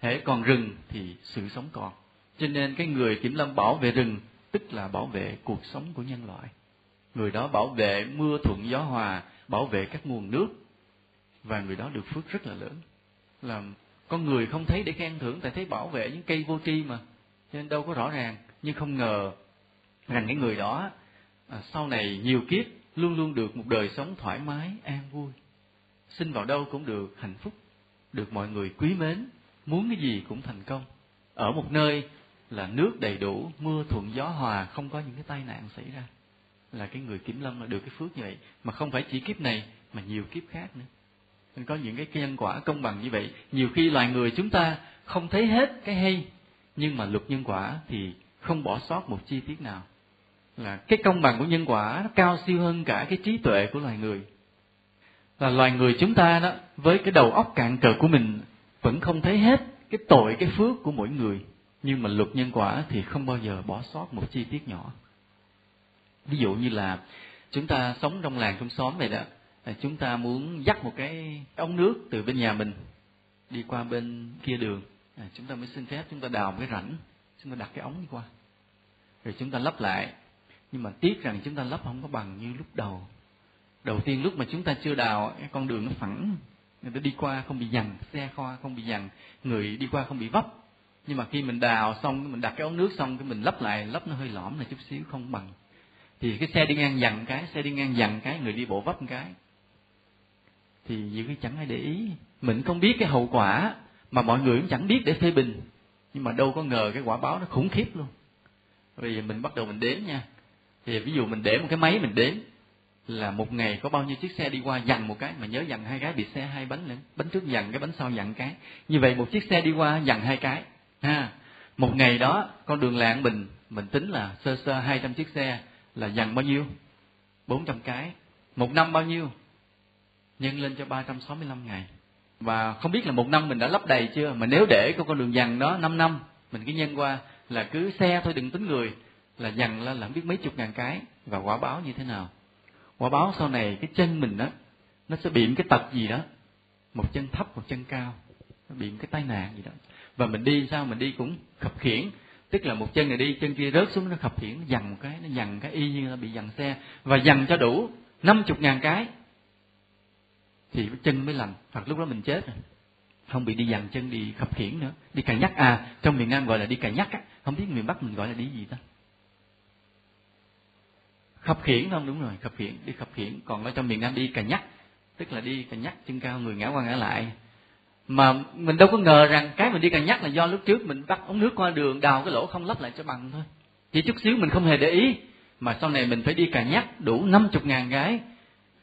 Hễ còn rừng thì sự sống còn. Cho nên cái người kiểm lâm bảo vệ rừng, tức là bảo vệ cuộc sống của nhân loại. Người đó bảo vệ mưa thuận gió hòa, bảo vệ các nguồn nước, và người đó được phước rất là lớn. Là con người không thấy để khen thưởng, tại thấy bảo vệ những cây vô tri mà nên đâu có rõ ràng nhưng không ngờ rằng cái người đó à, sau này nhiều kiếp luôn luôn được một đời sống thoải mái an vui. Sinh vào đâu cũng được hạnh phúc được mọi người quý mến muốn cái gì cũng thành công. Ở một nơi là nước đầy đủ mưa thuận gió hòa không có những cái tai nạn xảy ra. Là cái người kiểm lâm là được cái phước như vậy mà không phải chỉ kiếp này mà nhiều kiếp khác nữa. Nên có những cái nhân quả công bằng như vậy nhiều khi loài người chúng ta không thấy hết cái hay nhưng mà luật nhân quả thì không bỏ sót một chi tiết nào. Là cái công bằng của nhân quả nó cao siêu hơn cả cái trí tuệ của loài người. Là loài người chúng ta đó, với cái đầu óc cạn cờ của mình, vẫn không thấy hết cái tội, cái phước của mỗi người. Nhưng mà luật nhân quả thì không bao giờ bỏ sót một chi tiết nhỏ. Ví dụ như là chúng ta sống trong làng trong xóm vậy đó chúng ta muốn dắt một cái ống nước từ bên nhà mình đi qua bên kia đường à, chúng ta mới xin phép chúng ta đào một cái rãnh chúng ta đặt cái ống đi qua. Rồi chúng ta lắp lại. Nhưng mà tiếc rằng chúng ta lắp không có bằng như lúc đầu. Đầu tiên lúc mà chúng ta chưa đào cái con đường nó phẳng. Người ta đi qua không bị dằn xe khoa không bị dằn người đi qua không bị vấp. Nhưng mà khi mình đào xong mình đặt cái ống nước xong cái mình lắp lại lắp nó hơi lõm này chút xíu không bằng. Thì cái xe đi ngang dằn cái xe đi ngang dằn cái người đi bộ vấp một cái. Thì nhiều khi chẳng ai để ý. Mình không biết cái hậu quả mà mọi người cũng chẳng biết để phê bình. Nhưng mà đâu có ngờ cái quả báo nó khủng khiếp luôn. Bây giờ mình bắt đầu mình đếm nha. Thì ví dụ mình để một cái máy mình đếm là một ngày có bao nhiêu chiếc xe đi qua dằn một cái mà nhớ dằn hai cái bị xe hai bánh nữa bánh trước dằn cái bánh sau dằn cái. Như vậy một chiếc xe đi qua dằn hai cái, ha. Một ngày đó, con đường làng mình mình tính là sơ sơ hai trăm chiếc xe là dằn bao nhiêu? Bốn trăm cái. Một năm bao nhiêu? Nhân lên cho ba trăm sáu mươi lăm ngày và không biết là một năm mình đã lắp đầy chưa? Mà nếu để con con đường dằn đó 5 năm, mình cứ nhân qua là cứ xe thôi, đừng tính người. Là dằn lên là không biết mấy chục ngàn cái. Và quả báo như thế nào? Quả báo sau này cái chân mình đó nó sẽ bị một cái tật gì đó. Một chân thấp, một chân cao. Nó bị một cái tai nạn gì đó. Và mình đi sao? Mình đi cũng khập khiển. Tức là một chân này đi, chân kia rớt xuống, nó khập khiển. Nó dằn một cái, nó dằn cái y như là bị dằn xe. Và dằn cho đủ năm chục ngàn cái thì chân mới lành. Hoặc lúc đó mình chết. Rồi không bị đi dằn chân, đi khập khiển nữa. Đi cày nhắc. À trong miền nam gọi là đi cày nhắc á. Không biết miền bắc mình gọi là đi gì ta? Khập khiển không? Đúng rồi, khập khiển, đi khập khiển. Còn ở trong miền nam đi cày nhắc. Tức là đi cày nhắc, chân cao người ngã qua ngã lại. Mà mình đâu có ngờ rằng cái mình đi cày nhắc là do lúc trước mình bắt ống nước qua đường, đào cái lỗ không lấp lại cho bằng thôi. Chỉ chút xíu mình không hề để ý. Mà sau này mình phải đi cày nhắc đủ năm chục ngàn gái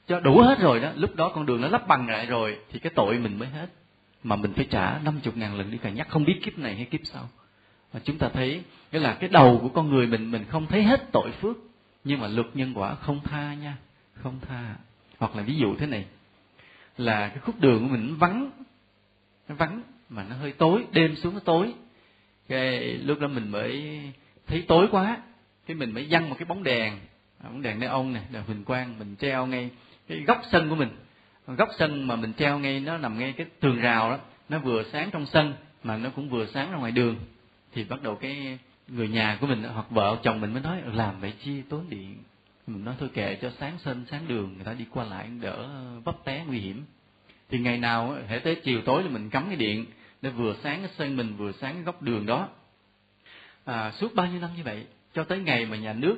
cho đủ hết rồi đó, lúc đó con đường nó lắp bằng lại rồi, thì cái tội mình mới hết. Mà mình phải trả năm chục ngàn lần đi cày nhắc, không biết kiếp này hay kiếp sau. Và chúng ta thấy, nghĩa là cái đầu của con người mình mình không thấy hết tội phước, nhưng mà luật nhân quả không tha nha, không tha. Hoặc là ví dụ thế này, là cái khúc đường của mình vắng, nó vắng mà nó hơi tối, đêm xuống nó tối. Cái lúc đó mình mới thấy tối quá, cái mình mới dăng một cái bóng đèn. Bóng đèn ông này, đèn huỳnh quang, mình treo ngay cái góc sân của mình. Góc sân mà mình treo ngay nó nằm ngay cái tường rào đó nó vừa sáng trong sân mà nó cũng vừa sáng ra ngoài đường. Thì bắt đầu cái người nhà của mình hoặc vợ chồng mình mới nói làm vậy chi tốn điện? Mình nói thôi kệ cho sáng sân sáng đường người ta đi qua lại đỡ ờ, vấp té nguy hiểm. Thì ngày nào ờ, hệ tới chiều tối là mình cắm cái điện để vừa sáng cái sân mình vừa sáng cái góc đường đó. À, suốt bao nhiêu năm như vậy cho tới ngày mà nhà nước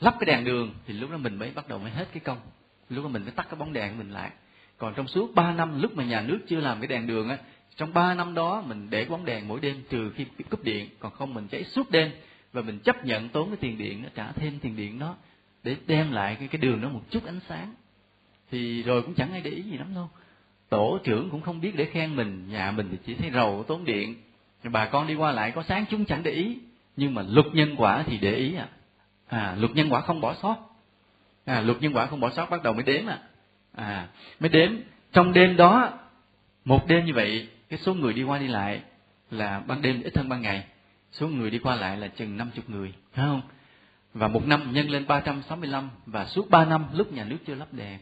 lắp cái đèn đường thì lúc đó mình mới bắt đầu mới hết cái công lúc đó mình mới tắt cái bóng đèn của mình lại. Còn trong suốt ba năm lúc mà nhà nước chưa làm cái đèn đường á, trong ba năm đó mình để bóng đèn mỗi đêm trừ khi cúp điện, còn không mình cháy suốt đêm và mình chấp nhận tốn cái tiền điện nó trả thêm tiền điện đó để đem lại cái cái đường đó một chút ánh sáng. Thì rồi cũng chẳng ai để ý gì lắm đâu. Tổ trưởng cũng không biết để khen mình, nhà mình thì chỉ thấy rầu tốn điện. Bà con đi qua lại có sáng chúng chẳng để ý, nhưng mà luật nhân quả thì để ý à à luật nhân quả không bỏ sót à luật nhân quả không bỏ sót, bắt đầu mới đếm à. À mới đếm. Trong đêm đó, một đêm như vậy, cái số người đi qua đi lại là ban đêm ít hơn ban ngày. Số người đi qua lại là chừng năm chục người, phải không? Và một năm nhân lên ba trăm sáu mươi lăm và suốt ba năm lúc nhà nước chưa lắp đèn.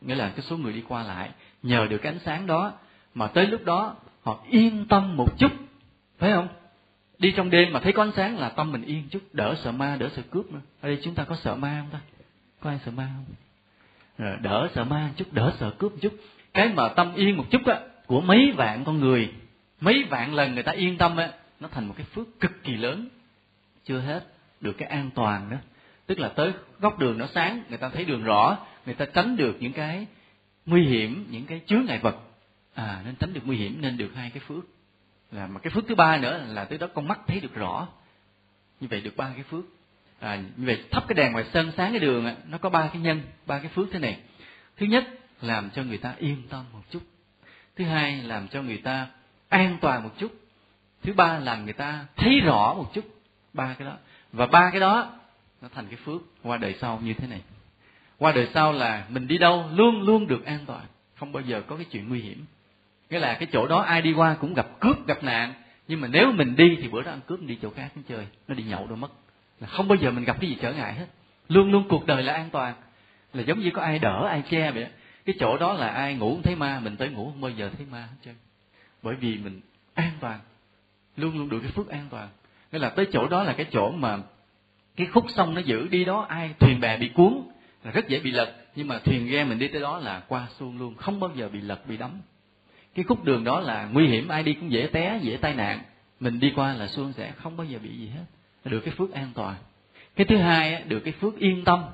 Nghĩa là cái số người đi qua lại, nhờ được cái ánh sáng đó, mà tới lúc đó họ yên tâm một chút, phải không? Đi trong đêm mà thấy có ánh sáng là tâm mình yên chút, đỡ sợ ma, đỡ sợ cướp nữa. Ở đây chúng ta có sợ ma không ta? Có ai sợ ma không? Rồi đỡ sợ ma chút, đỡ sợ cướp chút. Cái mà tâm yên một chút á, của mấy vạn con người, mấy vạn lần người ta yên tâm á, nó thành một cái phước cực kỳ lớn. Chưa hết, được cái an toàn đó. Tức là tới góc đường nó sáng, người ta thấy đường rõ, người ta tránh được những cái nguy hiểm, những cái chướng ngại vật. À nên tránh được nguy hiểm, nên được hai cái phước. Là mà cái phước thứ ba nữa là tới đó con mắt thấy được rõ. Như vậy được ba cái phước à, như vậy thắp cái đèn ngoài sân sáng cái đường nó có ba cái nhân ba cái phước thế này. Thứ nhất làm cho người ta yên tâm một chút. Thứ hai làm cho người ta an toàn một chút. Thứ ba là người ta thấy rõ một chút ba cái đó. Và ba cái đó nó thành cái phước qua đời sau như thế này. Qua đời sau là mình đi đâu luôn luôn được an toàn không bao giờ có cái chuyện nguy hiểm. Nghĩa là cái chỗ đó ai đi qua cũng gặp cướp gặp nạn. Nhưng mà nếu mình đi thì bữa đó ăn cướp đi chỗ khác nó chơi nó đi nhậu đâu mất là không bao giờ mình gặp cái gì trở ngại hết. Luôn luôn cuộc đời là an toàn. Là giống như có ai đỡ, ai che vậy cái chỗ đó là ai ngủ không thấy ma, mình tới ngủ không bao giờ thấy ma hết trơn. Bởi vì mình an toàn. Luôn luôn được cái phước an toàn. Nghĩa là tới chỗ đó là cái chỗ mà cái khúc sông nó giữ. Đi đó ai thuyền bè bị cuốn là rất dễ bị lật. Nhưng mà thuyền ghe mình đi tới đó là qua xuông luôn. Không bao giờ bị lật, bị đắm. Cái khúc đường đó là nguy hiểm. Ai đi cũng dễ té, dễ tai nạn. Mình đi qua là xuông sẽ không bao giờ bị gì hết được cái phước an toàn. Cái thứ hai được cái phước yên tâm,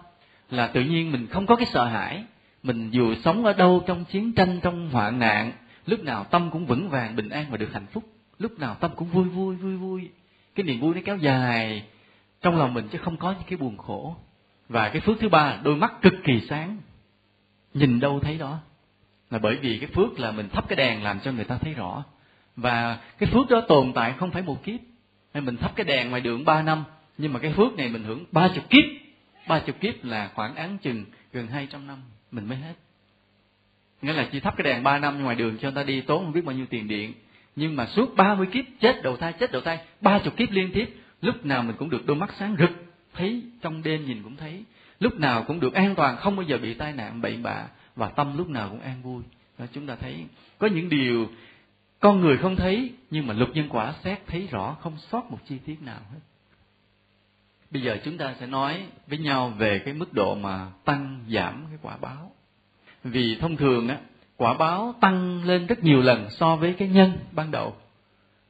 là tự nhiên mình không có cái sợ hãi, mình dù sống ở đâu trong chiến tranh, trong hoạn nạn, lúc nào tâm cũng vững vàng, bình an và được hạnh phúc. Lúc nào tâm cũng vui vui vui vui. Cái niềm vui nó kéo dài trong lòng mình chứ không có những cái buồn khổ. Và cái phước thứ ba là đôi mắt cực kỳ sáng. Nhìn đâu thấy đó. Là bởi vì cái phước là mình thắp cái đèn làm cho người ta thấy rõ. Và cái phước đó tồn tại không phải một kiếp hay mình thắp cái đèn ngoài đường ba năm nhưng mà cái phước này mình hưởng ba chục kiếp. Ba chục kiếp là khoảng án chừng gần hai trăm năm mình mới hết. Nghĩa là chỉ thắp cái đèn ba năm ngoài đường cho người ta đi tốn không biết bao nhiêu tiền điện. Nhưng mà suốt ba mươi kiếp chết đầu thai chết đầu thai ba chục kiếp liên tiếp lúc nào mình cũng được đôi mắt sáng rực thấy trong đêm nhìn cũng thấy. Lúc nào cũng được an toàn không bao giờ bị tai nạn bậy bạ và tâm lúc nào cũng an vui. Đó, chúng ta thấy có những điều con người không thấy, nhưng mà luật nhân quả xét thấy rõ, không sót một chi tiết nào hết. Bây giờ chúng ta sẽ nói với nhau về cái mức độ mà tăng, giảm cái quả báo. Vì thông thường á, quả báo tăng lên rất nhiều lần so với cái nhân ban đầu.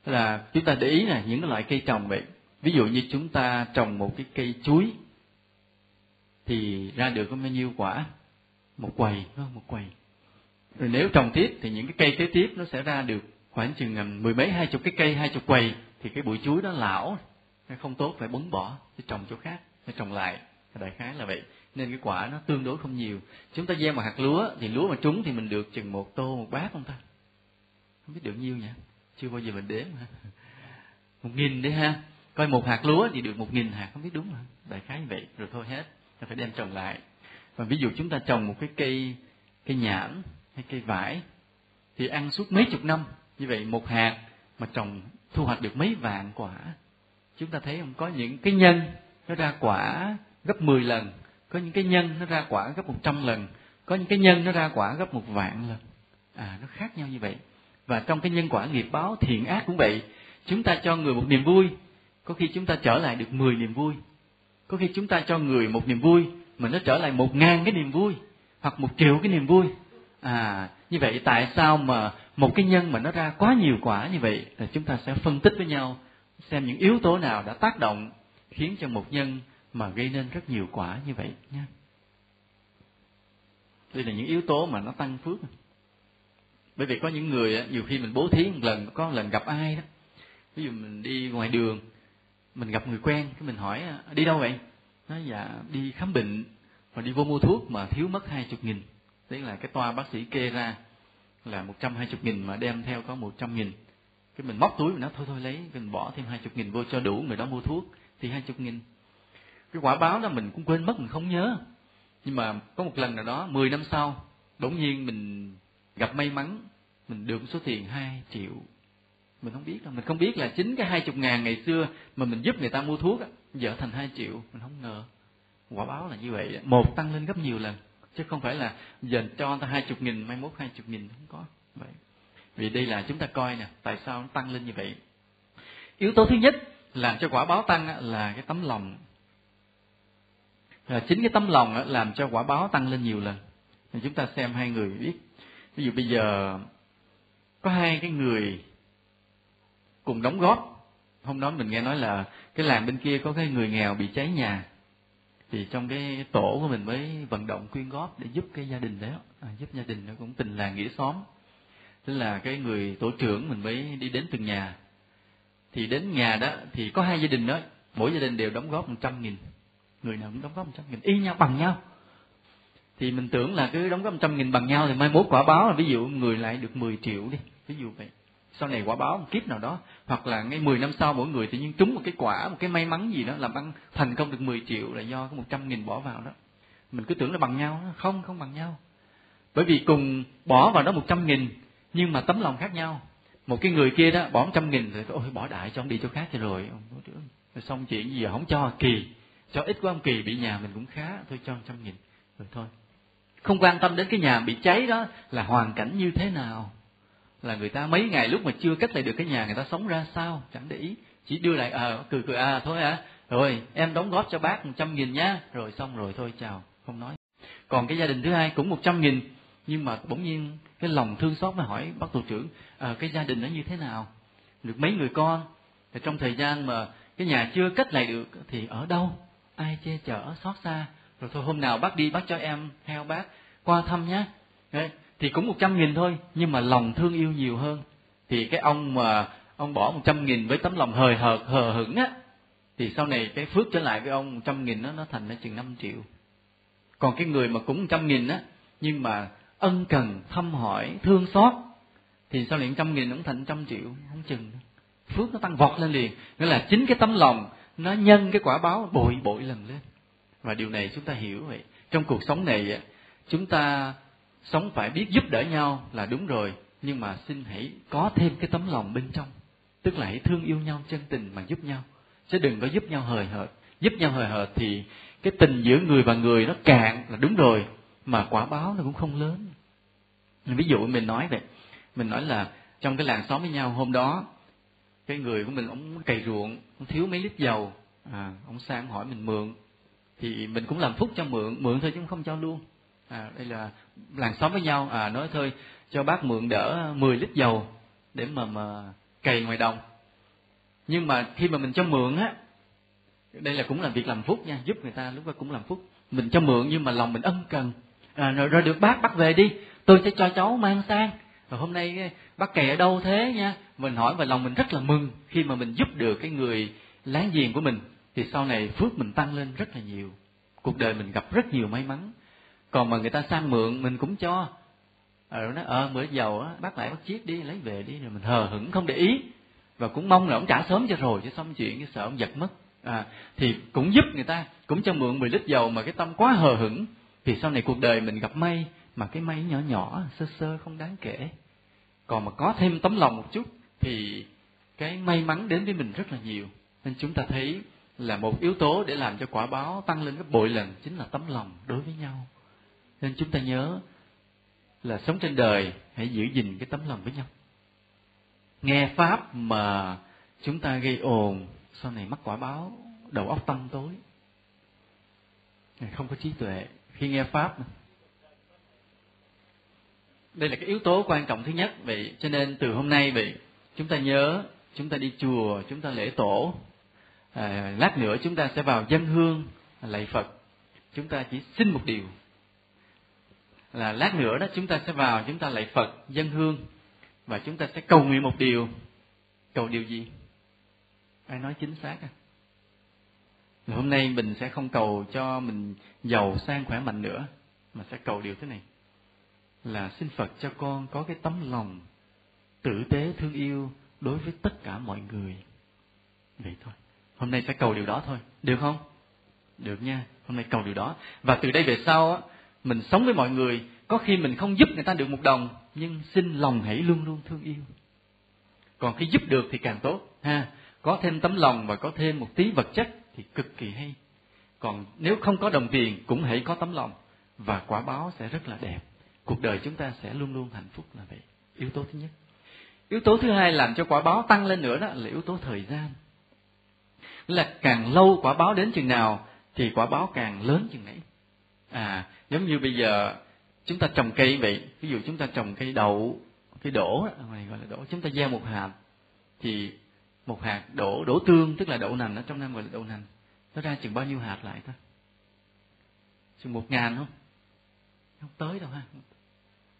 Là chúng ta để ý là những cái loại cây trồng vậy. Ví dụ như chúng ta trồng một cái cây chuối, thì ra được có bao nhiêu quả? Một quầy không? Một quầy. Rồi nếu trồng tiếp thì những cái cây kế tiếp nó sẽ ra được khoảng chừng à, mười mấy, hai chục cái cây, hai chục quầy, thì cái bụi chuối đó lão, nó không tốt, phải bấn bỏ để trồng chỗ khác phải trồng lại. Đại khái là vậy. Nên cái quả nó tương đối không nhiều. Chúng ta gieo một hạt lúa, thì lúa mà trúng thì mình được chừng một tô, một bát không ta? Không biết được nhiêu nhỉ? Chưa bao giờ mình đếm mà. một nghìn đấy ha. Coi một hạt lúa thì được một nghìn hạt, không biết đúng không? Đại khái như vậy, rồi thôi hết. Ta phải đem trồng lại. Và ví dụ chúng ta trồng một cái cây cây nhãn, hay cây vải, thì ăn suốt mấy chục năm như vậy một hạt mà trồng thu hoạch được mấy vạn quả, chúng ta thấy không? Có những cái nhân nó ra quả gấp 10 lần, có những cái nhân nó ra quả gấp 100 lần, có những cái nhân nó ra quả gấp một vạn lần. À nó khác nhau như vậy. Và trong cái nhân quả nghiệp báo thiện ác cũng vậy. Chúng ta cho người một niềm vui, có khi chúng ta trở lại được 10 niềm vui. Có khi chúng ta cho người một niềm vui mà nó trở lại một ngàn cái niềm vui hoặc một triệu cái niềm vui. À như vậy tại sao mà một cái nhân mà nó ra quá nhiều quả như vậy thì chúng ta sẽ phân tích với nhau, xem những yếu tố nào đã tác động khiến cho một nhân mà gây nên rất nhiều quả như vậy nha đây là những yếu tố mà nó tăng phước. Bởi vì có những người nhiều khi mình bố thí một lần, có một lần gặp ai đó, ví dụ mình đi ngoài đường, mình gặp người quen, cái mình hỏi đi đâu vậy? Nói dạ đi khám bệnh mà đi vô mua thuốc mà thiếu mất hai chục nghìn. Tức là cái toa bác sĩ kê ra là một trăm hai chục nghìn mà đem theo có một trăm nghìn. Cái mình móc túi mình nói, thôi thôi, lấy mình bỏ thêm hai chục nghìn vô cho đủ, người đó mua thuốc thì hai chục nghìn. Cái quả báo đó mình cũng quên mất, mình không nhớ. Nhưng mà có một lần nào đó, mười năm sau, bỗng nhiên mình gặp may mắn, mình được số tiền hai triệu. Mình không biết đâu, mình không biết là chính cái hai chục ngàn ngày xưa mà mình giúp người ta mua thuốc á giờ thành hai triệu, mình không ngờ. Quả báo là như vậy một tăng lên gấp nhiều lần chứ không phải là giờ cho ta hai chục nghìn, mai mốt hai chục nghìn không có. Vậy, vì đây là chúng ta coi nè, tại sao nó tăng lên như vậy? Yếu tố thứ nhất làm cho quả báo tăng là cái tấm lòng. Là chính cái tấm lòng làm cho quả báo tăng lên nhiều lần. Thì chúng ta xem hai người biết ví dụ bây giờ, có hai cái người cùng đóng góp. Hôm đó mình nghe nói là cái làng bên kia có cái người nghèo bị cháy nhà thì trong cái tổ của mình mới vận động quyên góp để giúp cái gia đình đó à, giúp gia đình nó cũng tình làng nghĩa xóm. Tức là cái người tổ trưởng mình mới đi đến từng nhà. Thì đến nhà đó thì có hai gia đình đó mỗi gia đình đều đóng góp một trăm nghìn. Người nào cũng đóng góp một trăm nghìn y nhau bằng nhau. Thì mình tưởng là cứ đóng góp một trăm nghìn bằng nhau thì mai mốt quả báo là ví dụ người lại được 10 triệu đi ví dụ vậy sau này quả báo một kiếp nào đó, hoặc là ngay 10 năm sau mỗi người tự nhiên trúng một cái quả, một cái may mắn gì đó làm ăn thành công được 10 triệu là do có một trăm nghìn bỏ vào đó. Mình cứ tưởng là bằng nhau, không không bằng nhau. Bởi vì cùng bỏ vào đó một trăm nghìn, nhưng mà tấm lòng khác nhau. Một cái người kia đó bỏ một trăm nghìn rồi ôi, bỏ đại cho ông đi chỗ khác cho rồi. Rồi xong chuyện gì không cho kỳ, cho ít quá ông kỳ, bị nhà mình cũng khá, thôi cho một trăm nghìn. Rồi thôi. Không quan tâm đến cái nhà bị cháy đó là hoàn cảnh như thế nào là người ta mấy ngày lúc mà chưa cách lại được cái nhà người ta sống ra sao chẳng để ý. Chỉ đưa lại à cười cười à thôi à rồi em đóng góp cho bác một trăm nghìn nhá. Rồi xong rồi thôi chào. Không nói. Còn cái gia đình thứ hai cũng một trăm nghìn. Nhưng mà bỗng nhiên cái lòng thương xót mà hỏi bác tổ trưởng à, cái gia đình nó như thế nào? Được mấy người con? Thì trong thời gian mà cái nhà chưa cất lại được thì ở đâu? Ai che chở xót xa? Rồi thôi hôm nào bác đi bác cho em theo bác qua thăm nhé thì cũng một trăm nghìn thôi, nhưng mà lòng thương yêu nhiều hơn. Thì cái ông mà ông bỏ một trăm nghìn với tấm lòng hời hợt, hờ hững á, thì sau này cái phước trở lại với ông một trăm nghìn đó, nó thành ra chừng năm triệu. Còn cái người mà cũng một trăm nghìn á, nhưng mà ân cần, thăm hỏi, thương xót, thì sau này trăm nghìn cũng thành trăm triệu, không chừng phước nó tăng vọt lên liền. Nghĩa là chính cái tấm lòng, nó nhân cái quả báo bội bội lần lên. Và điều này chúng ta hiểu vậy. Trong cuộc sống này chúng ta sống phải biết giúp đỡ nhau là đúng rồi, nhưng mà xin hãy có thêm cái tấm lòng bên trong. Tức là hãy thương yêu nhau chân tình mà giúp nhau. Chứ đừng có giúp nhau hời hợt. Giúp nhau hời hợt thì cái tình giữa người và người nó cạn là đúng rồi, mà quả báo nó cũng không lớn. Ví dụ mình nói vậy, mình nói là trong cái làng xóm với nhau hôm đó, cái người của mình ông cày ruộng, ông thiếu mấy lít dầu. À ông sang hỏi mình mượn. Thì mình cũng làm phúc cho mượn mượn thôi chứ không cho luôn. À đây là làng xóm với nhau à nói thôi cho bác mượn đỡ 10 lít dầu để mà mà cày ngoài đồng. Nhưng mà khi mà mình cho mượn á đây là cũng là việc làm phúc nha giúp người ta lúc đó cũng làm phúc. Mình cho mượn nhưng mà lòng mình ân cần. À, rồi, rồi được bác bắt về đi tôi sẽ cho cháu mang sang. Rồi hôm nay à, bác cày ở đâu thế nha? Mình hỏi và lòng mình rất là mừng khi mà mình giúp được cái người láng giềng của mình. Thì sau này phước mình tăng lên rất là nhiều. Cuộc đời mình gặp rất nhiều may mắn còn mà người ta sang mượn mình cũng cho. Ờ, rồi nói ờ bữa dầu á bác lại bác chiết đi lấy về đi. Rồi mình hờ hững không để ý. Và cũng mong là ông trả sớm cho rồi chứ xong chuyện cái sợ ông giật mất. À, thì cũng giúp người ta cũng cho mượn 10 lít dầu mà cái tâm quá hờ hững. Thì sau này cuộc đời mình gặp may mà cái may nhỏ nhỏ sơ sơ không đáng kể. Còn mà có thêm tấm lòng một chút thì cái may mắn đến với mình rất là nhiều. Nên chúng ta thấy là một yếu tố để làm cho quả báo tăng lên gấp bội lần chính là tấm lòng đối với nhau nên chúng ta nhớ là sống trên đời hãy giữ gìn cái tấm lòng với nhau. Nghe pháp mà chúng ta gây ồn sau này mắc quả báo đầu óc tâm tối. Không có trí tuệ. Khi nghe pháp đây là cái yếu tố quan trọng thứ nhất. Vậy cho nên từ hôm nay vậy chúng ta nhớ chúng ta đi chùa chúng ta lễ tổ. À, lát nữa chúng ta sẽ vào dân hương à, lạy phật. Chúng ta chỉ xin một điều là lát nữa đó chúng ta sẽ vào, chúng ta lạy phật, dân hương, và chúng ta sẽ cầu nguyện một điều. Cầu điều gì? Ai nói chính xác à? Hôm nay mình sẽ không cầu cho mình giàu sang khỏe mạnh nữa, mà sẽ cầu điều thế này. Là xin phật cho con có cái tấm lòng tử tế thương yêu đối với tất cả mọi người. Vậy thôi. Hôm nay sẽ cầu điều đó thôi. Được không? Được nha. Hôm nay cầu điều đó. Và từ đây về sau á mình sống với mọi người, có khi mình không giúp người ta được một đồng, nhưng xin lòng hãy luôn luôn thương yêu. Còn khi giúp được thì càng tốt, ha. Có thêm tấm lòng và có thêm một tí vật chất thì cực kỳ hay. Còn nếu không có đồng tiền cũng hãy có tấm lòng, và quả báo sẽ rất là đẹp. Cuộc đời chúng ta sẽ luôn luôn hạnh phúc là vậy. Yếu tố thứ nhất. Yếu tố thứ hai làm cho quả báo tăng lên nữa đó là yếu tố thời gian. Là càng lâu quả báo đến chừng nào thì quả báo càng lớn chừng ấy à giống như bây giờ chúng ta trồng cây vậy, ví dụ chúng ta trồng cây đậu, cây đổ này gọi là đổ chúng ta gieo một hạt thì một hạt đổ đổ tương, tức là đậu nành ở trong nam gọi là đậu nành. Nó ra chừng bao nhiêu hạt lại ta? Chừng một ngàn không? Không tới đâu ha.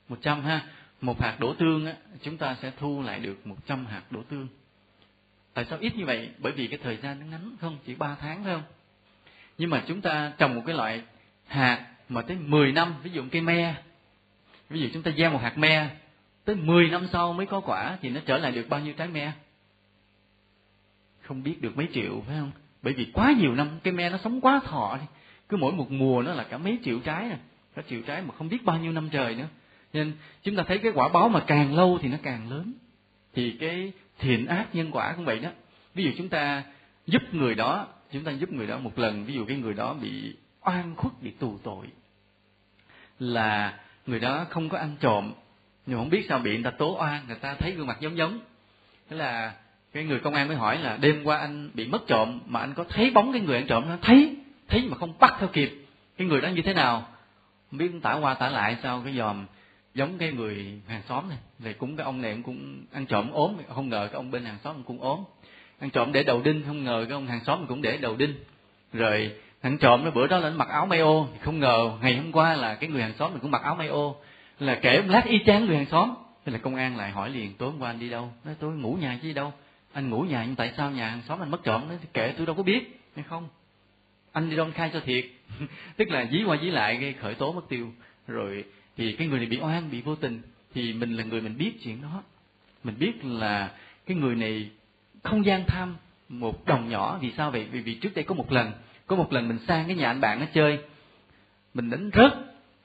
Một trăm ha. Một hạt đổ tương á, chúng ta sẽ thu lại được một trăm hạt đổ tương. Tại sao ít như vậy? Bởi vì cái thời gian nó ngắn không, chỉ ba tháng thôi không? Nhưng mà chúng ta trồng một cái loại hạt mà tới 10 năm, ví dụ cây me, ví dụ chúng ta gieo một hạt me, tới 10 năm sau mới có quả thì nó trở lại được bao nhiêu trái me? Không biết được mấy triệu, phải không? Bởi vì quá nhiều năm cây me nó sống quá thọ đi, cứ mỗi một mùa nó là cả mấy triệu trái nè cả triệu trái mà không biết bao nhiêu năm trời nữa. Nên chúng ta thấy cái quả báo mà càng lâu thì nó càng lớn. Thì cái thiện ác nhân quả cũng vậy đó. Ví dụ chúng ta giúp người đó, chúng ta giúp người đó một lần, ví dụ cái người đó bị oan khuất bị tù tội. Là người đó không có ăn trộm, nhưng không biết sao bị người ta tố oan, người ta thấy gương mặt giống giống. Thế là cái người công an mới hỏi là đêm qua anh bị mất trộm mà anh có thấy bóng cái người ăn trộm nó thấy thấy mà không bắt theo kịp. Cái người đó như thế nào? Không biết tả qua tả lại sao cái dòm giống cái người hàng xóm này. Rồi cũng cái ông này cũng ăn trộm ốm, không ngờ cái ông bên hàng xóm cũng ốm. Ăn trộm để đầu đinh, không ngờ cái ông hàng xóm cũng để đầu đinh. Rồi thằng trộm nó bữa đó là nó mặc áo may ô không ngờ ngày hôm qua là cái người hàng xóm mình cũng mặc áo may ô là kể lát y chang người hàng xóm. Thế là công an lại hỏi liền tối hôm qua anh đi đâu? Nói tôi ngủ nhà chứ đi đâu. Anh ngủ nhà nhưng tại sao nhà hàng xóm anh mất trộm? Nói kể tôi đâu có biết. Hay không. Anh đi đâu khai cho thiệt. Tức là dí qua dí lại gây khởi tố mất tiêu. Rồi thì cái người này bị oan bị vô tình. Thì mình là người mình biết chuyện đó. Mình biết là cái người này không gian tham một đồng nhỏ. Vì sao vậy? Vì, vì trước đây có một lần có một lần mình sang cái nhà anh bạn nó chơi. Mình đánh rớt.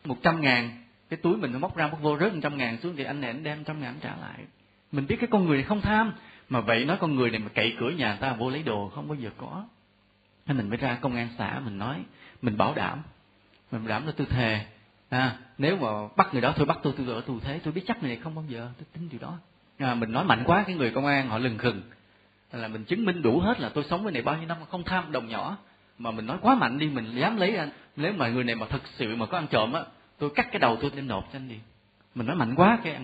một trăm ngàn. Cái túi mình nó móc ra móc vô rớt một trăm ngàn xuống thì anh này anh đem trăm ngàn trả lại. Mình biết cái con người này không tham. Mà vậy nói con người này mà cậy cửa nhà ta vô lấy đồ không bao giờ có. Nên mình mới ra công an xã mình nói mình bảo đảm. Mình bảo đảm là tôi thề. À, nếu mà bắt người đó thôi bắt tôi tôi ở tù thế tôi biết chắc người này không bao giờ. Tôi tin điều đó. À, mình nói mạnh quá cái người công an họ lừng khừng. Là mình chứng minh đủ hết là tôi sống với này bao nhiêu năm không tham đồng nhỏ mà mình nói quá mạnh đi, mình dám lấy anh. Nếu mà người này mà thật sự mà có ăn trộm á, tôi cắt cái đầu tôi đem nộp cho anh đi. Mình nói mạnh quá, cái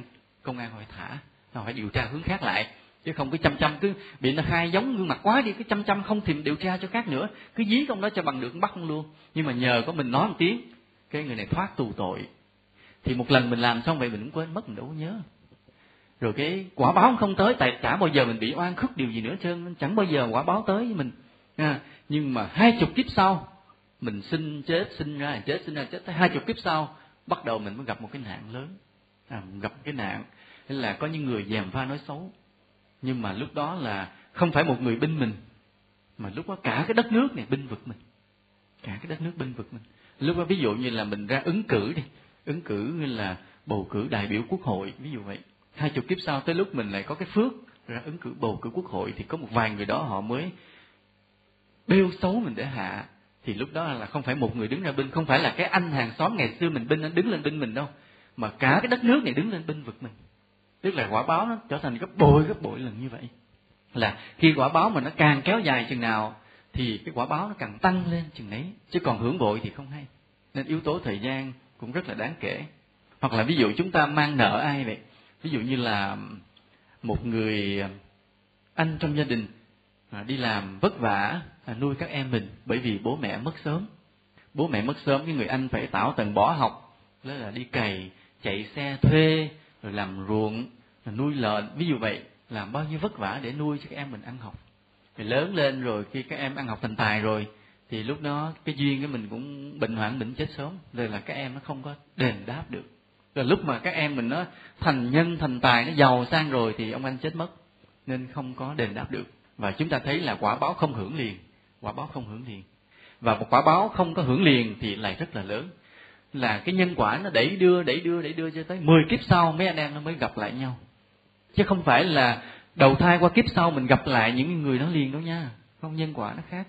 công an hỏi thả. Họ phải điều tra hướng khác lại. Chứ không cứ chăm chăm, cứ bị nó khai giống gương mặt quá đi, cứ chăm chăm, không tìm điều tra cho khác nữa. Cứ dí công đó cho bằng được bắt không luôn. Nhưng mà nhờ có mình nói một tiếng, cái người này thoát tù tội. Thì một lần mình làm xong vậy mình cũng quên mất, mình đâu có nhớ. Rồi cái quả báo không tới, tại chả bao giờ mình bị oan khức điều gì nữa trơn. Chẳng bao giờ quả báo tới với mình à, nhưng mà hai chục kiếp sau mình sinh chết sinh ra chết sinh ra chết tới hai chục kiếp sau bắt đầu mình mới gặp một cái nạn lớn. À, gặp cái nạn hay là có những người dèm pha nói xấu. Nhưng mà lúc đó là không phải một người binh mình mà lúc đó cả cái đất nước này binh vực mình. Cả cái đất nước binh vực mình. Lúc đó ví dụ như là mình ra ứng cử đi ứng cử như là bầu cử đại biểu quốc hội ví dụ vậy. Hai chục kiếp sau tới lúc mình lại có cái phước ra ứng cử bầu cử quốc hội thì có một vài người đó họ mới bêu xấu mình để hạ, thì lúc đó là không phải một người đứng ra binh, không phải là cái anh hàng xóm ngày xưa mình binh, anh đứng lên binh mình đâu, mà cả cái đất nước này đứng lên binh vực mình. Tức là quả báo nó trở thành gấp bội gấp bội lần như vậy. Là khi quả báo mà nó càng kéo dài chừng nào, thì cái quả báo nó càng tăng lên chừng ấy. Chứ còn hưởng bội thì không hay. Nên yếu tố thời gian cũng rất là đáng kể. Hoặc là ví dụ chúng ta mang nợ ai vậy? Ví dụ như là một người anh trong gia đình à, đi làm vất vả à, nuôi các em mình bởi vì bố mẹ mất sớm. Bố mẹ mất sớm cái người anh phải tảo tần bỏ học đó là đi cày chạy xe thuê rồi làm ruộng rồi nuôi lợn. Ví dụ vậy làm bao nhiêu vất vả để nuôi cho các em mình ăn học. Rồi lớn lên rồi khi các em ăn học thành tài rồi thì lúc đó cái duyên cái mình cũng bệnh hoạn bệnh chết sớm. Rồi là các em nó không có đền đáp được. Rồi lúc mà các em mình nó thành nhân thành tài nó giàu sang rồi thì ông anh chết mất nên không có đền đáp được. Và chúng ta thấy là quả báo không hưởng liền quả báo không hưởng liền. Và một quả báo không có hưởng liền thì lại rất là lớn. Là cái nhân quả nó đẩy đưa đẩy đưa đẩy đưa cho tới 10 kiếp sau mấy anh em nó mới gặp lại nhau. Chứ không phải là đầu thai qua kiếp sau mình gặp lại những người đó liền đâu nha. Không, nhân quả nó khác.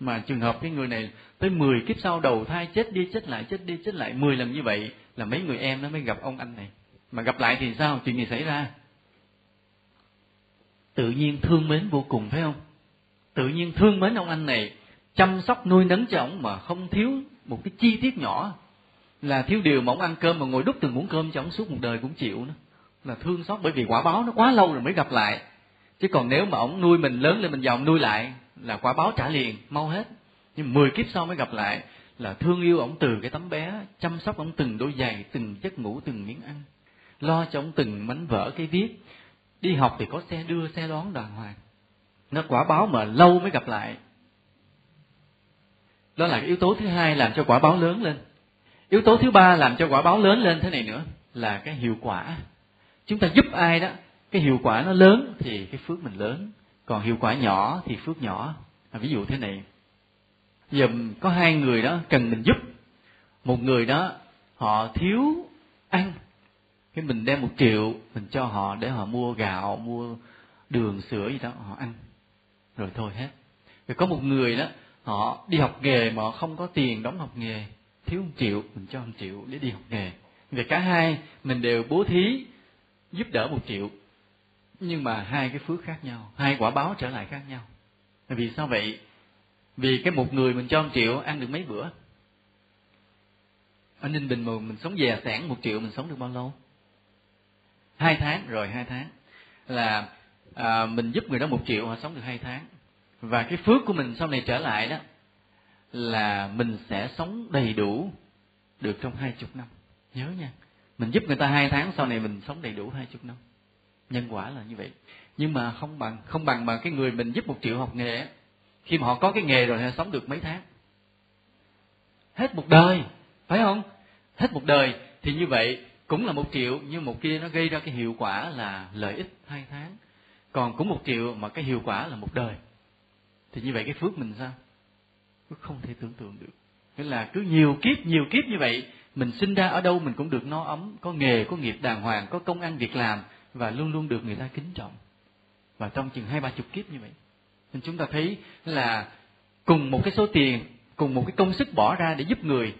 Mà trường hợp cái người này tới 10 kiếp sau đầu thai chết đi, chết lại, chết đi, chết lại 10 lần như vậy là mấy người em nó mới gặp ông anh này. Mà gặp lại thì sao? Chuyện gì xảy ra? Tự nhiên thương mến vô cùng phải không? Tự nhiên thương mến ông anh này, chăm sóc nuôi nấng cho ông mà không thiếu một cái chi tiết nhỏ. Là thiếu điều mà ông ăn cơm mà ngồi đút từng muỗng cơm cho ông suốt một đời cũng chịu nữa. Là thương xót bởi vì quả báo nó quá lâu rồi mới gặp lại. Chứ còn nếu mà ông nuôi mình lớn lên mình giàu nuôi lại, là quả báo trả liền, mau hết. Nhưng mười kiếp sau mới gặp lại, là thương yêu ông từ cái tấm bé, chăm sóc ông từng đôi giày, từng giấc ngủ, từng miếng ăn. Lo cho ông từng mảnh vỡ cái viết. Đi học thì có xe đưa, xe đón đàng hoàng nó quả báo mà lâu mới gặp lại. Đó là cái yếu tố thứ hai làm cho quả báo lớn lên. Yếu tố thứ ba làm cho quả báo lớn lên thế này nữa là cái hiệu quả. Chúng ta giúp ai đó cái hiệu quả nó lớn thì cái phước mình lớn. Còn hiệu quả nhỏ thì phước nhỏ. À, ví dụ thế này. Giờ có hai người đó cần mình giúp. Một người đó họ thiếu ăn. Cái mình đem một triệu mình cho họ để họ mua gạo mua đường sữa gì đó họ ăn rồi thôi hết. Rồi có một người đó, họ đi học nghề mà họ không có tiền đóng học nghề. Thiếu một triệu, mình cho một triệu để đi học nghề. Về cả hai mình đều bố thí giúp đỡ một triệu. Nhưng mà hai cái phước khác nhau, hai quả báo trở lại khác nhau. Vì sao vậy? Vì cái một người mình cho một triệu ăn được mấy bữa? Ở ninh bình mà mình sống dè sẻn một triệu, mình sống được bao lâu? Hai tháng, rồi hai tháng. Là à, mình giúp người đó một triệu họ sống được hai tháng. Và cái phước của mình sau này trở lại đó là mình sẽ sống đầy đủ được trong hai chục năm. Nhớ nha mình giúp người ta hai tháng sau này mình sống đầy đủ hai chục năm. Nhân quả là như vậy. Nhưng mà không bằng không bằng mà cái người mình giúp một triệu học nghề khi mà họ có cái nghề rồi họ sống được mấy tháng. Hết một đời phải không? Hết một đời thì như vậy cũng là một triệu nhưng một kia nó gây ra cái hiệu quả là lợi ích hai tháng còn cũng một triệu mà cái hiệu quả là một đời. Thì như vậy cái phước mình sao? Phước không thể tưởng tượng được. Nghĩa là cứ nhiều kiếp nhiều kiếp như vậy, mình sinh ra ở đâu mình cũng được no ấm, có nghề, có nghiệp đàng hoàng, có công ăn việc làm và luôn luôn được người ta kính trọng. Và trong chừng hai ba chục kiếp như vậy, nên chúng ta thấy là cùng một cái số tiền, cùng một cái công sức bỏ ra để giúp người,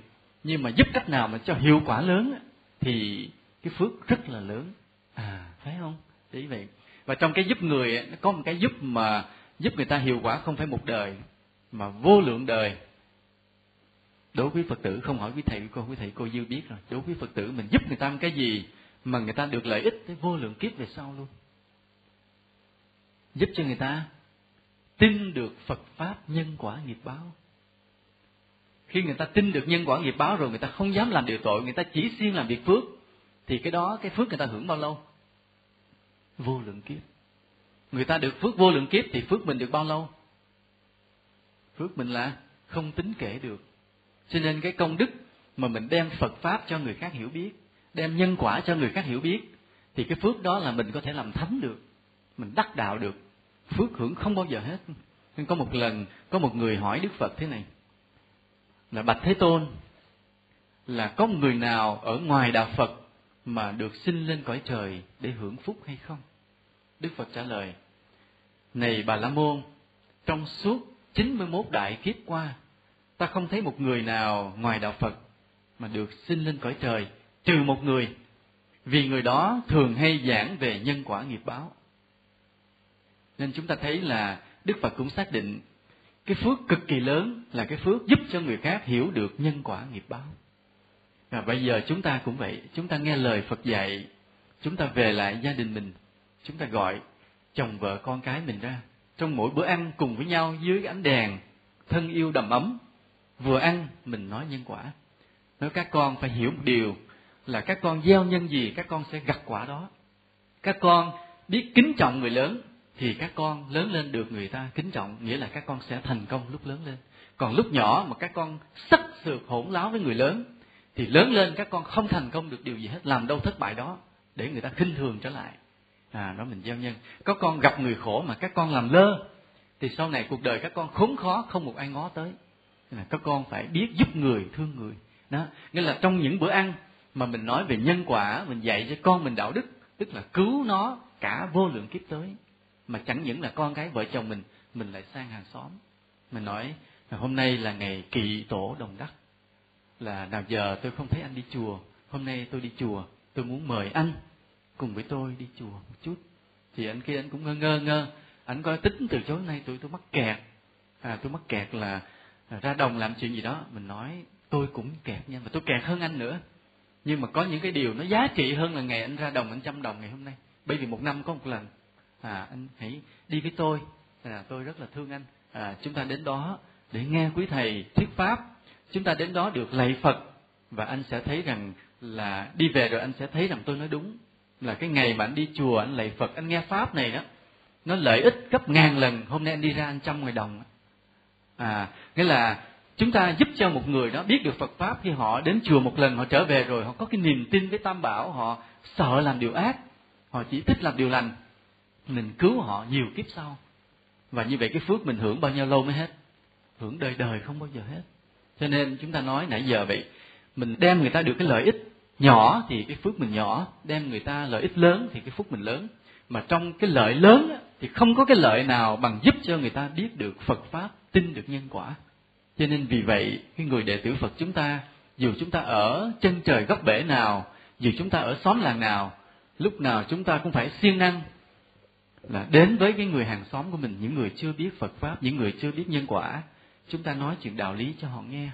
nhưng mà giúp cách nào mà cho hiệu quả lớn thì cái phước rất là lớn. À phải không? Để vậy và trong cái giúp người nó có một cái giúp mà giúp người ta hiệu quả không phải một đời, mà vô lượng đời. Đối với phật tử, không hỏi quý thầy quý cô quý thầy, cô dư biết rồi. Đối với phật tử, mình giúp người ta một cái gì mà người ta được lợi ích tới vô lượng kiếp về sau luôn. Giúp cho người ta tin được phật pháp nhân quả nghiệp báo. Khi người ta tin được nhân quả nghiệp báo rồi, người ta không dám làm điều tội, người ta chỉ siêng làm việc phước, thì cái đó, cái phước người ta hưởng bao lâu? Vô lượng kiếp. Người ta được phước vô lượng kiếp thì phước mình được bao lâu? Phước mình là không tính kể được. Cho nên cái công đức mà mình đem phật pháp cho người khác hiểu biết, đem nhân quả cho người khác hiểu biết, thì cái phước đó là mình có thể làm thấm được, mình đắc đạo được. Phước hưởng không bao giờ hết. Nên có một lần, có một người hỏi đức phật thế này, là bạch thế tôn, là có một người nào ở ngoài đạo phật mà được sinh lên cõi trời để hưởng phúc hay không? Đức phật trả lời, này bà la môn, trong suốt 91 đại kiếp qua, ta không thấy một người nào ngoài đạo phật mà được sinh lên cõi trời, trừ một người, vì người đó thường hay giảng về nhân quả nghiệp báo. Nên chúng ta thấy là đức phật cũng xác định cái phước cực kỳ lớn là cái phước giúp cho người khác hiểu được nhân quả nghiệp báo và bây giờ chúng ta cũng vậy. Chúng ta nghe lời phật dạy. Chúng ta về lại gia đình mình. Chúng ta gọi chồng vợ con cái mình ra. Trong mỗi bữa ăn cùng với nhau dưới ánh đèn, thân yêu đầm ấm. Vừa ăn, mình nói nhân quả. Nói các con phải hiểu một điều là các con gieo nhân gì, các con sẽ gặt quả đó. Các con biết kính trọng người lớn, thì các con lớn lên được người ta kính trọng, nghĩa là các con sẽ thành công lúc lớn lên. Còn lúc nhỏ mà các con sắc sược hỗn láo với người lớn thì lớn lên các con không thành công được điều gì hết, làm đâu thất bại đó, để người ta khinh thường trở lại. À đó mình gieo nhân. Có con gặp người khổ mà các con làm lơ, thì sau này cuộc đời các con khốn khó, không một ai ngó tới. Nên là các con phải biết giúp người, thương người. Đó, nghĩa là trong những bữa ăn mà mình nói về nhân quả, mình dạy cho con mình đạo đức, tức là cứu nó cả vô lượng kiếp tới. Mà chẳng những là con cái, vợ chồng mình mình lại sang hàng xóm. Mình nói hôm nay là ngày kỵ tổ đồng đắc là, nào giờ tôi không thấy anh đi chùa, hôm nay tôi đi chùa, tôi muốn mời anh cùng với tôi đi chùa một chút. Thì anh kia anh cũng ngơ ngơ ngơ. Anh có tính từ chối, nay tôi tôi mắc kẹt. À tôi mắc kẹt là à, ra đồng làm chuyện gì đó. Mình nói, tôi cũng kẹt nha mà tôi kẹt hơn anh nữa. Nhưng mà có những cái điều nó giá trị hơn là ngày anh ra đồng, anh trăm đồng ngày hôm nay. Bởi vì một năm có một lần à anh hãy đi với tôi. Là tôi rất là thương anh. À chúng ta đến đó để nghe quý thầy thuyết pháp chúng ta đến đó được lạy phật, và anh sẽ thấy rằng là đi về rồi anh sẽ thấy rằng tôi nói đúng, là cái ngày mà anh đi chùa anh lạy phật, anh nghe pháp này đó, nó lợi ích gấp ngàn lần. Hôm nay anh đi ra anh trăm ngoài đồng. À nghĩa là chúng ta giúp cho một người đó biết được Phật pháp khi họ đến chùa một lần, họ trở về rồi, họ có cái niềm tin với Tam Bảo, họ sợ làm điều ác, họ chỉ thích làm điều lành, mình cứu họ nhiều kiếp sau. Và như vậy cái phước mình hưởng bao nhiêu lâu mới hết? Hưởng đời đời không bao giờ hết cho nên chúng ta nói nãy giờ vậy, mình đem người ta được cái lợi ích nhỏ thì cái phước mình nhỏ, đem người ta lợi ích lớn thì cái phước mình lớn. Mà trong cái lợi lớn thì không có cái lợi nào bằng giúp cho người ta biết được Phật pháp, tin được nhân quả. Cho nên vì vậy, cái người đệ tử Phật chúng ta, dù chúng ta ở chân trời góc bể nào, dù chúng ta ở xóm làng nào, lúc nào chúng ta cũng phải siêng năng là đến với cái người hàng xóm của mình, những người chưa biết Phật pháp, những người chưa biết nhân quả chúng ta nói chuyện đạo lý cho họ nghe.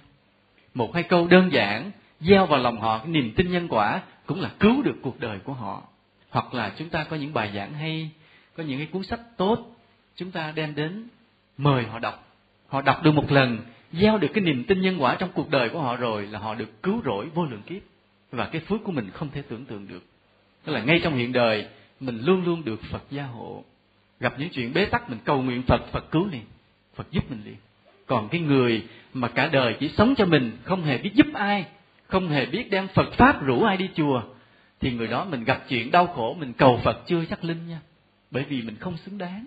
Một hai câu đơn giản, gieo vào lòng họ cái niềm tin nhân quả cũng là cứu được cuộc đời của họ. Hoặc là chúng ta có những bài giảng hay, có những cái cuốn sách tốt, chúng ta đem đến mời họ đọc. Họ đọc được một lần, gieo được cái niềm tin nhân quả trong cuộc đời của họ rồi là họ được cứu rỗi vô lượng kiếp. Và cái phước của mình không thể tưởng tượng được. Tức là ngay trong hiện đời, mình luôn luôn được phật gia hộ. Gặp những chuyện bế tắc, mình cầu nguyện phật phật cứu liền, phật giúp mình liền còn cái người mà cả đời chỉ sống cho mình, không hề biết giúp ai, không hề biết đem phật pháp rủ ai đi chùa, thì người đó mình gặp chuyện đau khổ, mình cầu phật chưa chắc linh nha. Bởi vì mình không xứng đáng.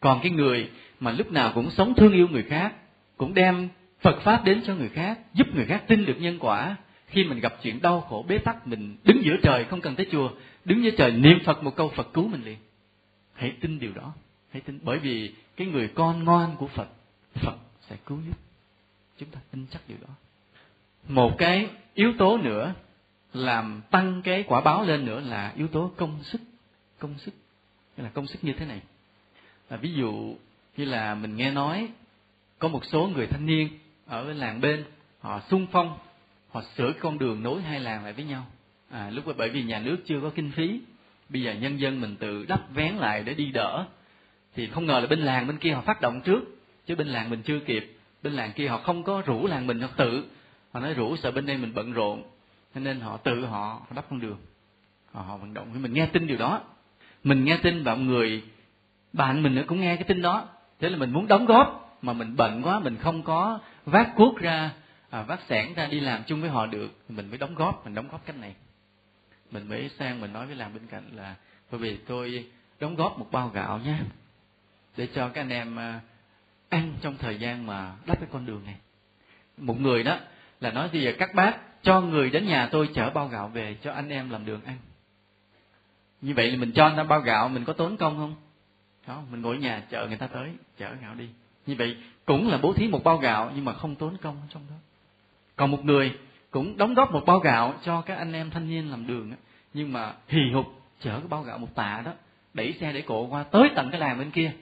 Còn cái người mà lúc nào cũng sống thương yêu người khác, cũng đem phật pháp đến cho người khác, giúp người khác tin được nhân quả, khi mình gặp chuyện đau khổ bế tắc, mình đứng giữa trời không cần tới chùa, đứng giữa trời niệm phật một câu phật cứu mình liền. Hãy tin điều đó. Hãy tin. Bởi vì cái người con ngoan của phật phật sẽ cứu giúp chúng ta tin chắc điều đó. Một cái yếu tố nữa làm tăng cái quả báo lên nữa là yếu tố công sức. Công sức là công sức như thế này. Là ví dụ như là mình nghe nói có một số người thanh niên ở làng bên họ sung phong họ sửa con đường nối hai làng lại với nhau. À, lúc đó bởi vì nhà nước chưa có kinh phí bây giờ nhân dân mình tự đắp vén lại để đi đỡ thì không ngờ là bên làng bên kia họ phát động trước chứ bên làng mình chưa kịp. Bên làng kia họ không có rủ làng mình họ tự. Họ nói rủ sợ bên đây mình bận rộn. Cho nên họ tự họ, họ đắp con đường. Họ, họ vận động mình nghe tin điều đó. Mình nghe tin và người bạn mình nữa cũng nghe cái tin đó. Thế là mình muốn đóng góp mà mình bận quá mình không có vác cuốc ra à, vác sẻn ra đi làm chung với họ được. Thì mình mới đóng góp mình đóng góp cách này. Mình mới sang mình nói với làm bên cạnh là bởi vì tôi đóng góp một bao gạo nhé để cho các anh em à, ăn trong thời gian mà đắp cái con đường này. Một người đó là nói gì các bác, cho người đến nhà tôi chở bao gạo về cho anh em làm đường ăn. Như vậy là mình cho anh ta bao gạo, mình có tốn công không? Đó, mình ngồi ở nhà chờ người ta tới, chở gạo đi. Như vậy cũng là bố thí một bao gạo nhưng mà không tốn công trong đó. Còn một người cũng đóng góp một bao gạo cho các anh em thanh niên làm đường nhưng mà hì hục chở cái bao gạo một tạ đó, đẩy xe để cộ qua tới tận cái làng bên kia,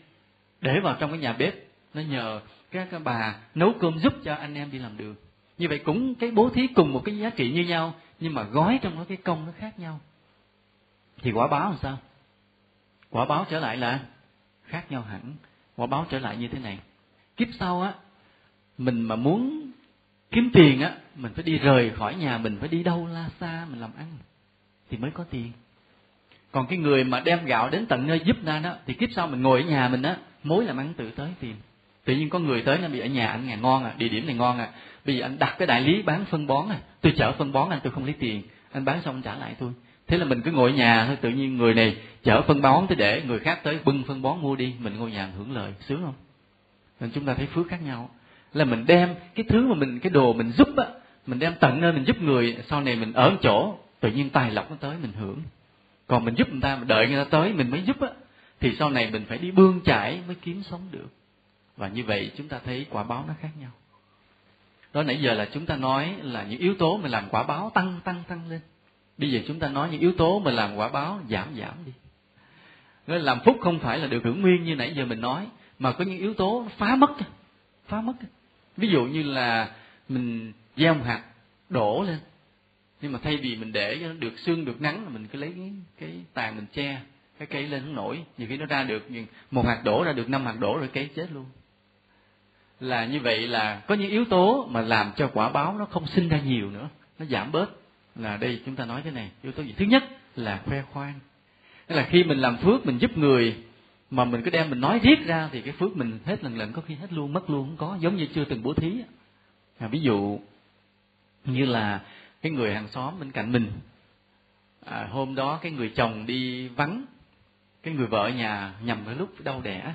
để vào trong cái nhà bếp nó nhờ các bà nấu cơm giúp cho anh em đi làm đường. Như vậy cũng cái bố thí cùng một cái giá trị như nhau, nhưng mà gói trong đó cái công nó khác nhau. Thì quả báo làm sao? Quả báo trở lại là khác nhau hẳn. Quả báo trở lại như thế này. Kiếp sau á, mình mà muốn kiếm tiền á, mình phải đi rời khỏi nhà, mình phải đi đâu la xa, mình làm ăn thì mới có tiền. Còn cái người mà đem gạo đến tận nơi giúp ra đó, thì kiếp sau mình ngồi ở nhà mình á, mối làm ăn tự tới tiền tự nhiên có người tới nó bị ở nhà anh nhà ngon à địa điểm này ngon à. Bây giờ anh đặt cái đại lý bán phân bón à. Tôi chở phân bón anh, tôi không lấy tiền. Anh bán xong anh trả lại tôi. Thế là mình cứ ngồi ở nhà thôi, tự nhiên người này chở phân bón tới để người khác tới bưng phân bón mua đi. Mình ngồi nhà hưởng lợi, sướng không? Nên chúng ta thấy phước khác nhau. Là mình đem cái thứ mà mình, cái đồ mình giúp á, mình đem tận nơi mình giúp người, sau này mình ở chỗ, tự nhiên tài lộc nó tới, mình hưởng. Còn mình giúp người ta mình đợi người ta tới, mình mới giúp á, thì sau này mình phải đi bươn chải mới kiếm sống được và như vậy chúng ta thấy quả báo nó khác nhau. Đó nãy giờ là chúng ta nói là những yếu tố mà làm quả báo tăng tăng tăng lên. Bây giờ chúng ta nói những yếu tố mà làm quả báo giảm giảm đi. Nên làm phúc không phải là được hưởng nguyên như nãy giờ mình nói mà có những yếu tố phá mất. Phá mất. Ví dụ như là mình gieo một hạt đổ lên nhưng mà thay vì mình để cho nó được sương được nắng mình cứ lấy cái, cái tàn mình che cái cây lên nó nổi. Nhiều khi nó ra được một hạt đổ ra được năm hạt đổ rồi cây chết luôn là như vậy là có những yếu tố mà làm cho quả báo nó không sinh ra nhiều nữa nó giảm bớt. Là đây chúng ta nói thế này yếu tố gì? Thứ nhất là khoe khoang. Tức là khi mình làm phước mình giúp người mà mình cứ đem mình nói riết ra thì cái phước mình hết lần lần có khi hết luôn mất luôn không có giống như chưa từng bố thí. À, ví dụ như là cái người hàng xóm bên cạnh mình. À, hôm đó cái người chồng đi vắng cái người vợ ở nhà nhầm cái lúc đau đẻ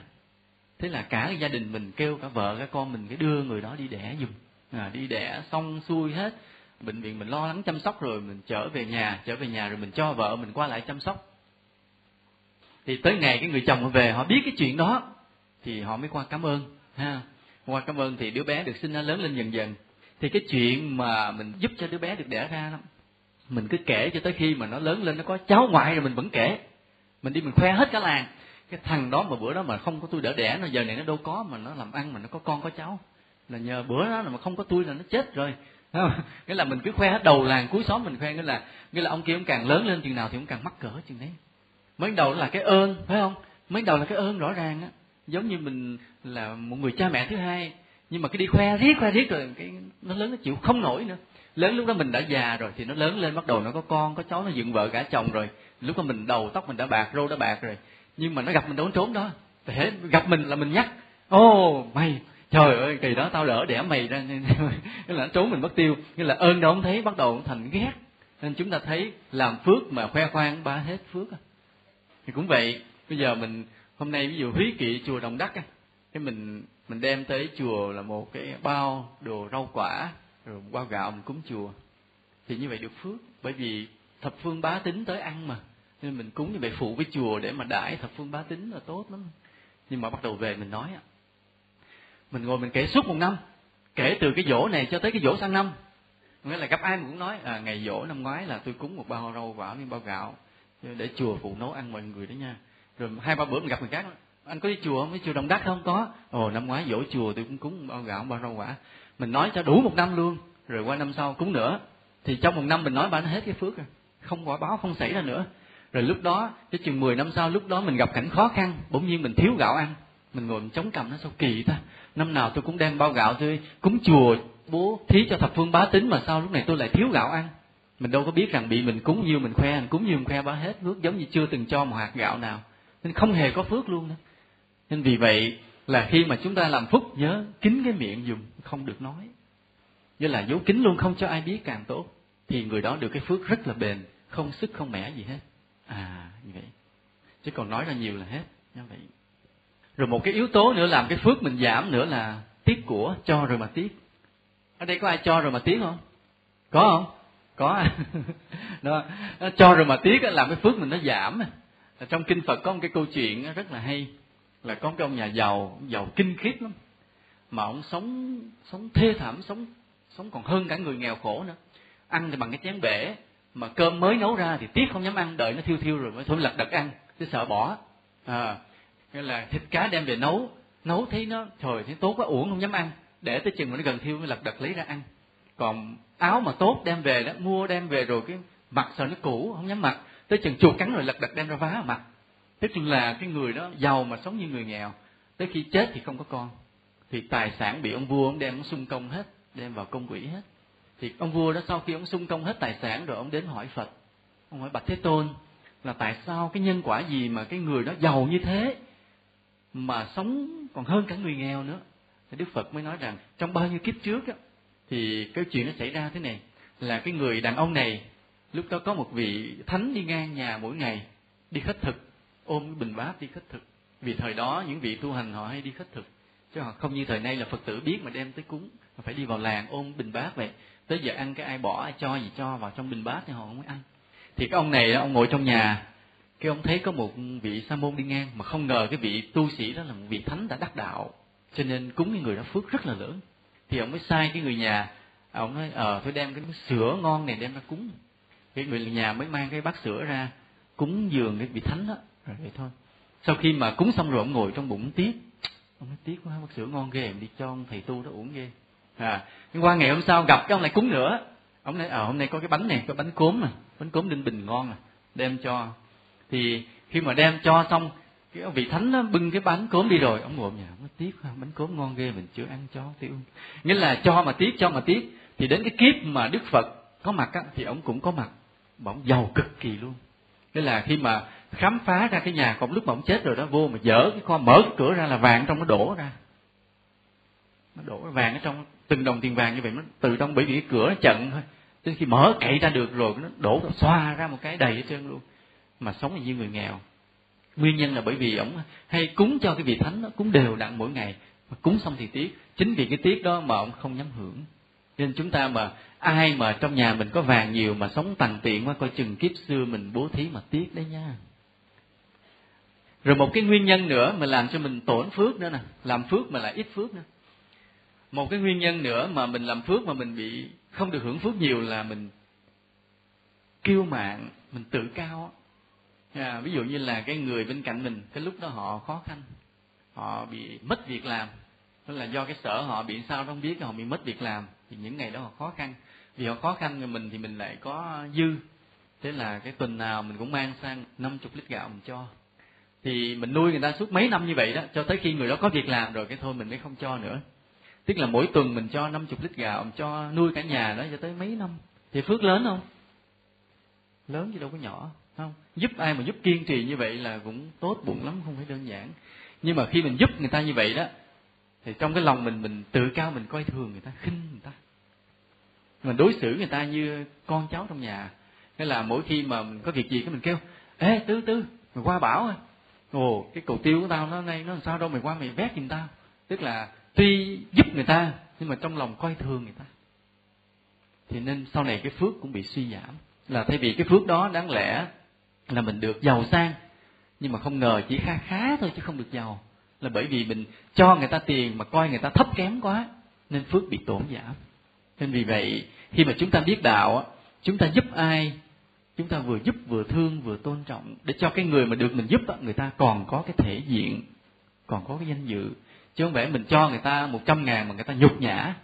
thế là cả gia đình mình kêu cả vợ cả con mình cái đưa người đó đi đẻ giùm. À, đi đẻ xong xuôi hết bệnh viện mình lo lắng chăm sóc rồi mình trở về nhà trở về nhà rồi mình cho vợ mình qua lại chăm sóc. Thì tới ngày cái người chồng về họ biết cái chuyện đó thì họ mới qua cảm ơn ha. Qua cảm ơn thì đứa bé được sinh ra lớn lên dần dần. Thì cái chuyện mà mình giúp cho đứa bé được đẻ ra đó mình cứ kể cho tới khi mà nó lớn lên nó có cháu ngoại rồi mình vẫn kể. Mình đi mình khoe hết cả làng cái thằng đó mà bữa đó mà không có tôi đỡ đẻ nó, giờ này nó đâu có mà nó làm ăn mà nó có con có cháu. Là nhờ bữa đó mà không có tôi là nó chết rồi. Nghĩa là mình cứ khoe hết đầu làng cuối xóm mình khoe, nghĩa là nghĩa là ông kia ông càng lớn lên chừng nào thì ông càng mắc cỡ chừng đấy. Mới đầu là cái ơn, phải không? Mới đầu là cái ơn rõ ràng á. Giống như mình là một người cha mẹ thứ hai, nhưng mà cái đi khoe riết khoe riết rồi cái nó lớn nó chịu không nổi nữa. Lớn lúc đó mình đã già rồi thì nó lớn lên bắt đầu nó có con, có cháu, nó dựng vợ cả chồng rồi. Lúc đó mình đầu tóc mình đã bạc, râu đã bạc rồi nhưng mà nó gặp mình đâu trốn đó. Thể gặp mình là mình nhắc, ô, mày, trời ơi, kỳ đó, tao lỡ đẻ mày ra. Nên là nó trốn mình mất tiêu. Nghĩa là ơn đó không thấy, bắt đầu thành ghét. Nên chúng ta thấy làm phước mà khoe khoang ba hết phước thì cũng vậy, bây giờ mình, hôm nay ví dụ húy kỵ chùa đồng đắc cái mình mình đem tới chùa là một cái bao đồ rau quả, rồi bao gạo mình cúng chùa. Thì như vậy được phước, bởi vì thập phương bá tính tới ăn mà nên mình cúng như vậy phụ với chùa để mà đãi thập phương bá tính là tốt lắm. Nhưng mà bắt đầu về mình nói mình ngồi mình kể suốt một năm kể từ cái dỗ này cho tới cái dỗ sang năm. Nghĩa là gặp ai mình cũng nói à, ngày dỗ năm ngoái là tôi cúng một bao rau quả với bao gạo để chùa phụ nấu ăn mọi người đó nha. Rồi hai ba bữa mình gặp người khác anh có đi chùa không? Đi chùa đồng đắc không? Có. Ồ năm ngoái dỗ chùa tôi cũng cúng bao gạo bao rau quả. Mình nói cho đủ một năm luôn. Rồi qua năm sau cúng nữa. Thì trong một năm mình nói bạn hết cái phước rồi. Không quả báo không xảy ra nữa rồi lúc đó, cái chừng 10 năm sau, lúc đó mình gặp cảnh khó khăn, bỗng nhiên mình thiếu gạo ăn. Mình ngồi mình chống cầm nó sao kỳ ta. Năm nào tôi cũng đem bao gạo tôi cúng chùa, bố thí cho thập phương bá tính mà sao lúc này tôi lại thiếu gạo ăn? Mình đâu có biết rằng bị mình cúng nhiều mình khoe, mình cúng nhiều mình khoe bá hết phước giống như chưa từng cho một hạt gạo nào. Nên không hề có phước luôn đó. Nên vì vậy là khi mà chúng ta làm phúc, nhớ kín cái miệng dùng, không được nói. Với là giấu kín luôn, không cho ai biết càng tốt, thì người đó được cái phước rất là bền, không sức không mẻ gì hết à như vậy. Chứ còn nói ra nhiều là hết, như vậy. Rồi một cái yếu tố nữa làm cái phước mình giảm nữa là tiếc của, cho rồi mà tiếc. Ở đây có ai cho rồi mà tiếc không? Có không? Có. Đó. Cho rồi mà tiếc làm cái phước mình nó giảm trong kinh phật có một cái câu chuyện rất là hay. Là có cái ông nhà giàu giàu kinh khiếp lắm. Mà ông sống sống thê thảm, sống sống còn hơn cả người nghèo khổ nữa. Ăn thì bằng cái chén bể mà cơm mới nấu ra thì tiếc không dám ăn, đợi nó thiêu thiêu rồi mới thôi, lật đật ăn, chứ sợ bỏ. À nghĩa là thịt cá đem về nấu nấu thấy nó, trời, thấy tốt quá, uổng không dám ăn. Để tới chừng mà nó gần thiêu mới lật đật lấy ra ăn. Còn áo mà tốt đem về đó, mua đem về rồi cái mặc sợ nó cũ, không dám mặc. Tới chừng chuột cắn rồi lật đật đem ra vá mặc tức là cái người đó giàu mà sống như người nghèo, tới khi chết thì không có con. Thì tài sản bị ông vua ông đem ông xung công hết, đem vào công quỹ hết thì ông vua đó sau khi ông xung công hết tài sản rồi ông đến hỏi phật. Ông hỏi bạch thế tôn là tại sao cái nhân quả gì mà cái người đó giàu như thế mà sống còn hơn cả người nghèo nữa? Thì đức phật mới nói rằng trong bao nhiêu kiếp trước á, thì cái chuyện nó xảy ra thế này là cái người đàn ông này lúc đó có một vị thánh đi ngang nhà mỗi ngày đi khất thực ôm cái bình bát đi khất thực. Vì thời đó những vị tu hành họ hay đi khất thực chứ họ không như thời nay là phật tử biết mà đem tới cúng mà phải đi vào làng ôm bình bát vậy tới giờ ăn cái ai bỏ, ai cho gì cho, vào trong bình bát thì họ không mới ăn. Thì cái ông này, ông ngồi trong nhà, cái ông thấy có một vị sa môn đi ngang, mà không ngờ cái vị tu sĩ đó là một vị thánh đã đắc đạo. Cho nên cúng cái người đó phước rất là lớn. Thì ông mới sai cái người nhà, ông nói ờ thôi đem cái sữa ngon này đem ra cúng. Cái người nhà mới mang cái bát sữa ra, cúng giường cái vị thánh đó. Rồi vậy thôi. Sau khi mà cúng xong rồi ông ngồi trong bụng tiếc ông nói, tiếc quá, bát sữa ngon ghê, em đi cho ông thầy tu đó uống ghê à nhưng qua ngày hôm sau gặp cái ông lại cúng nữa. Ông nói ờ hôm nay có cái bánh này có bánh cốm mà bánh cốm đinh bình ngon à đem cho. Thì khi mà đem cho xong cái vị thánh nó bưng cái bánh cốm đi rồi ông ngồi nhà nó tiếc bánh cốm ngon ghê mình chưa ăn cho tiêu nghĩa là cho mà tiếc cho mà tiếc thì đến cái kiếp mà đức phật có mặt á, thì ông cũng có mặt. Mà ông giàu cực kỳ luôn. Nghĩa là khi mà khám phá ra cái nhà còn lúc mà ông chết rồi đó vô mà dở cái kho mở cái cửa ra là vàng trong nó đổ ra. Nó đổ vàng ở trong từng đồng tiền vàng như vậy, nó từ trong bởi vì cái cửa nó chận thôi. Đến khi mở cậy ra được rồi, nó đổ xoa ra một cái đầy hết trơn luôn. Mà sống như người nghèo. Nguyên nhân là bởi vì ổng hay cúng cho cái vị thánh nó cúng đều đặn mỗi ngày, mà cúng xong thì tiếc. Chính vì cái tiếc đó mà ông không nhắm hưởng. Nên chúng ta mà, ai mà trong nhà mình có vàng nhiều mà sống tằn tiện quá, coi chừng kiếp xưa mình bố thí mà tiếc đấy nha. Rồi một cái nguyên nhân nữa mà làm cho mình tổn phước nữa nè, làm phước mà lại ít phước nữa một cái nguyên nhân nữa mà mình làm phước mà mình bị không được hưởng phước nhiều là mình kiêu mạn mình tự cao à, ví dụ như là cái người bên cạnh mình cái lúc đó họ khó khăn họ bị mất việc làm. Đó là do cái sở họ bị sao không biết họ bị mất việc làm. Thì những ngày đó họ khó khăn. Vì họ khó khăn người mình thì mình lại có dư. Thế là cái tuần nào mình cũng mang sang 50 lít gạo mình cho. Thì mình nuôi người ta suốt mấy năm như vậy đó cho tới khi người đó có việc làm rồi cái thôi mình mới không cho nữa tức là mỗi tuần mình cho 50 lít gạo, mình cho nuôi cả nhà đó cho tới mấy năm. Thì phước lớn không? Lớn chứ đâu có nhỏ không? Giúp ai mà giúp kiên trì như vậy là cũng tốt bụng lắm, không phải đơn giản. Nhưng mà khi mình giúp người ta như vậy đó, thì trong cái lòng mình mình tự cao, mình coi thường người ta, khinh người ta. Mình đối xử người ta như con cháu trong nhà. Nghĩa là mỗi khi mà mình có việc gì cái mình kêu, ê tứ tứ mày qua bảo à. Ồ, cái cầu tiêu của tao nó nay nó làm sao đâu, mày qua mày vét giùm tao. Tức là tuy giúp người ta, nhưng mà trong lòng coi thường người ta. Thì nên sau này cái phước cũng bị suy giảm. Là thay vì cái phước đó đáng lẽ là mình được giàu sang, nhưng mà không ngờ chỉ kha khá thôi chứ không được giàu. Là bởi vì mình cho người ta tiền mà coi người ta thấp kém quá, nên phước bị tổn giảm. Nên vì vậy, khi mà chúng ta biết đạo chúng ta giúp ai, chúng ta vừa giúp vừa thương vừa tôn trọng. Để cho cái người mà được mình giúp người ta còn có cái thể diện, còn có cái danh dự chứ không phải mình cho người ta một trăm ngàn mà người ta nhục nhã.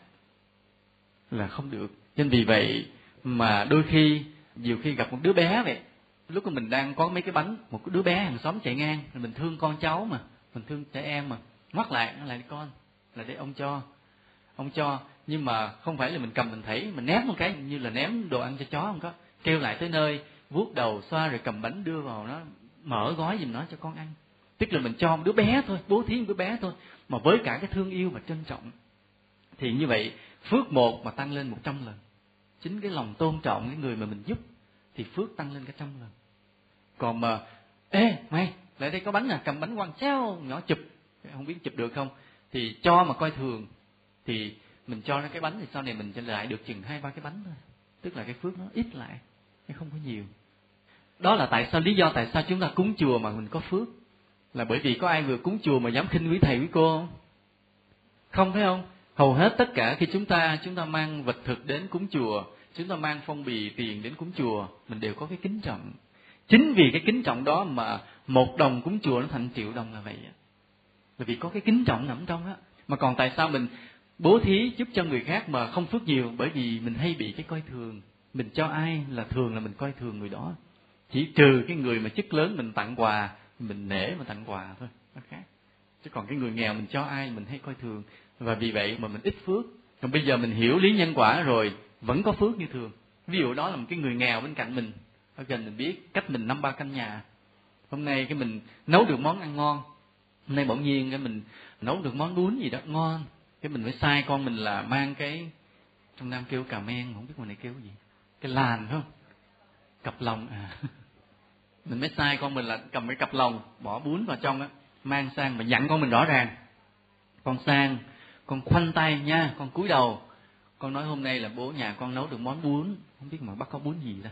Là không được. Nên vì vậy mà đôi khi, nhiều khi gặp một đứa bé vậy, lúc mà mình đang có mấy cái bánh, một đứa bé hàng xóm chạy ngang mình thương con cháu mà, mình thương trẻ em mà ngoắt lại nó lại con, là để ông cho ông cho. Nhưng mà không phải là mình cầm mình thấy mình ném một cái, như là ném đồ ăn cho chó không có. Kêu lại tới nơi, vuốt đầu xoa rồi cầm bánh đưa vào nó, mở gói giùm nó cho con ăn tức là mình cho một đứa bé thôi, bố thí một đứa bé thôi. Mà với cả cái thương yêu và trân trọng, thì như vậy phước một mà tăng lên một trăm lần. Chính cái lòng tôn trọng cái người mà mình giúp, thì phước tăng lên cả trăm lần. Còn mà, ê, mày, lại đây có bánh à? Cầm bánh quăng xéo nhỏ chụp. Không biết chụp được không? Thì cho mà coi thường, thì mình cho nó cái bánh thì sau này mình sẽ lại được chừng hai, ba cái bánh thôi. Tức là cái phước nó ít lại hay không có nhiều. Đó là tại sao, lý do tại sao chúng ta cúng chùa mà mình có phước là bởi vì có ai vừa cúng chùa mà dám khinh quý thầy quý cô không? Không phải không? Hầu hết tất cả khi chúng ta chúng ta mang vật thực đến cúng chùa, chúng ta mang phong bì tiền đến cúng chùa, mình đều có cái kính trọng. Chính vì cái kính trọng đó mà một đồng cúng chùa nó thành triệu đồng là vậy là vì có cái kính trọng nằm trong á. Mà còn tại sao mình bố thí giúp cho người khác mà không phước nhiều? Bởi vì mình hay bị cái coi thường. Mình cho ai là thường là mình coi thường người đó. Chỉ trừ cái người mà chức lớn mình tặng quà mình nể mà tặng quà thôi, nó khác. Chứ còn cái người nghèo mình cho ai mình hay coi thường. Và vì vậy mà mình ít phước. Còn bây giờ mình hiểu lý nhân quả rồi, vẫn có phước như thường. Ví dụ đó là một cái người nghèo bên cạnh mình. Ở gần mình biết cách mình năm ba căn nhà. Hôm nay cái mình nấu được món ăn ngon. Hôm nay bỗng nhiên cái mình nấu được món bún gì đó ngon. Cái mình phải sai con mình là mang cái, trong nam kêu cà men không biết ngoài này kêu gì. Cái làn phải không? Cặp lòng à. mình mới sai con mình là cầm cái cặp lòng bỏ bún vào trong á, mang sang và dặn con mình rõ ràng. Con sang, con khoanh tay nha, con cúi đầu. Con nói hôm nay là bố nhà con nấu được món bún. Không biết mà bắt có bún gì đó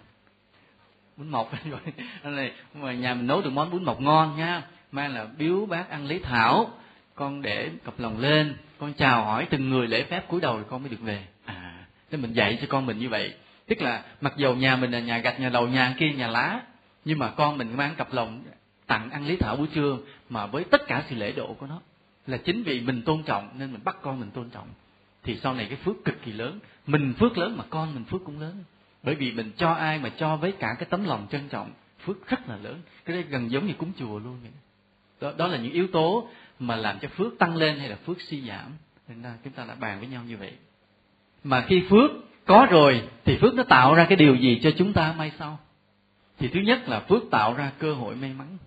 bún mọc rồi. Này mà nhà mình nấu được món bún mọc ngon nha. Mang là biếu bác ăn lấy thảo. Con để cặp lòng lên. Con chào hỏi từng người lễ phép cúi đầu rồi con mới được về. À thế mình dạy cho con mình như vậy. Tức là mặc dầu nhà mình là nhà gạch, nhà đầu nhà kia, nhà lá nhưng mà con mình mang cặp lòng tặng ăn lý thảo buổi trưa mà với tất cả sự lễ độ của nó là chính vì mình tôn trọng nên mình bắt con mình tôn trọng. Thì sau này cái phước cực kỳ lớn mình phước lớn mà con mình phước cũng lớn. Bởi vì mình cho ai mà cho với cả cái tấm lòng trân trọng phước rất là lớn. Cái đấy gần giống như cúng chùa luôn vậy. Đó, đó là những yếu tố mà làm cho phước tăng lên hay là phước suy giảm. Nên là chúng ta đã bàn với nhau như vậy. Mà khi phước có rồi thì phước nó tạo ra cái điều gì cho chúng ta may sau? Thì thứ nhất là phước tạo ra cơ hội may mắn.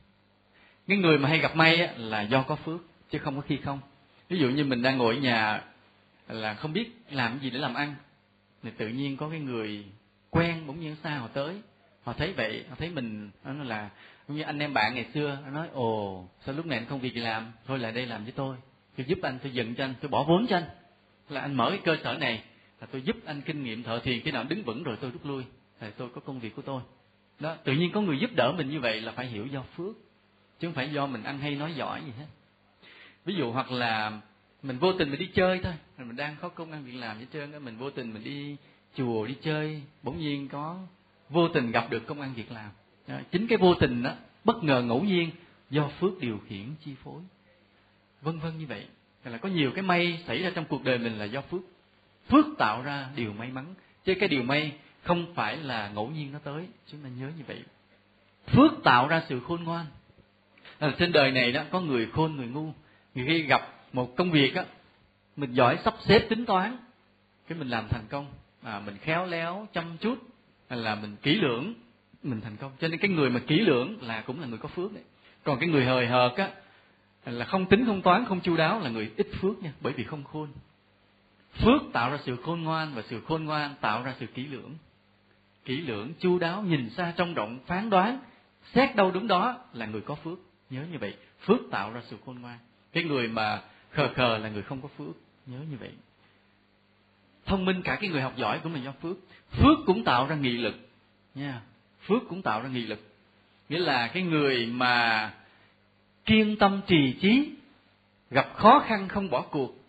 Cái người mà hay gặp may á, là do có phước chứ không có khi không. Ví dụ như mình đang ngồi ở nhà là không biết làm gì để làm ăn thì tự nhiên có cái người quen bỗng nhiên xa họ tới. Họ thấy vậy họ thấy mình nó là cũng như anh em bạn ngày xưa nó nói ồ sao lúc này anh không việc gì làm? Thôi lại đây làm với tôi. Tôi giúp anh tôi dựng cho anh tôi bỏ vốn cho anh. Là anh mở cái cơ sở này là tôi giúp anh kinh nghiệm thợ thiền khi nào đứng vững rồi tôi rút lui là tôi có công việc của tôi đó, tự nhiên có người giúp đỡ mình như vậy là phải hiểu do phước, chứ không phải do mình ăn hay nói giỏi gì hết. Ví dụ hoặc là mình vô tình mình đi chơi thôi mình đang có công ăn việc làm hết trơn á, mình vô tình mình đi chùa đi chơi, bỗng nhiên có vô tình gặp được công ăn việc làm. Chính cái vô tình đó, bất ngờ ngẫu nhiên do phước điều khiển, chi phối. Vân vân như vậy. Là có nhiều cái may xảy ra trong cuộc đời mình là do phước. Phước tạo ra điều may mắn. Chứ cái điều may không phải là ngẫu nhiên nó tới chúng ta nhớ như vậy. Phước tạo ra sự khôn ngoan. À, trên đời này đó có người khôn người ngu. Người khi gặp một công việc á mình giỏi sắp xếp tính toán cái mình làm thành công. À, mình khéo léo chăm chút là mình kỹ lưỡng mình thành công. Cho nên cái người mà kỹ lưỡng là cũng là người có phước đấy. Còn cái người hời hợt á là không tính không toán không chu đáo là người ít phước nha bởi vì không khôn. Phước tạo ra sự khôn ngoan và sự khôn ngoan tạo ra sự kỹ lưỡng kỹ lưỡng chu đáo nhìn xa trong rộng phán đoán xét đâu đúng đó là người có phước. Nhớ như vậy phước tạo ra sự khôn ngoan. Cái người mà khờ khờ là người không có phước. Nhớ như vậy. Thông minh cả cái người học giỏi cũng là do phước. Phước cũng tạo ra nghị lực. Nha phước cũng tạo ra nghị lực. Nghĩa là cái người mà kiên tâm trì chí gặp khó khăn không bỏ cuộc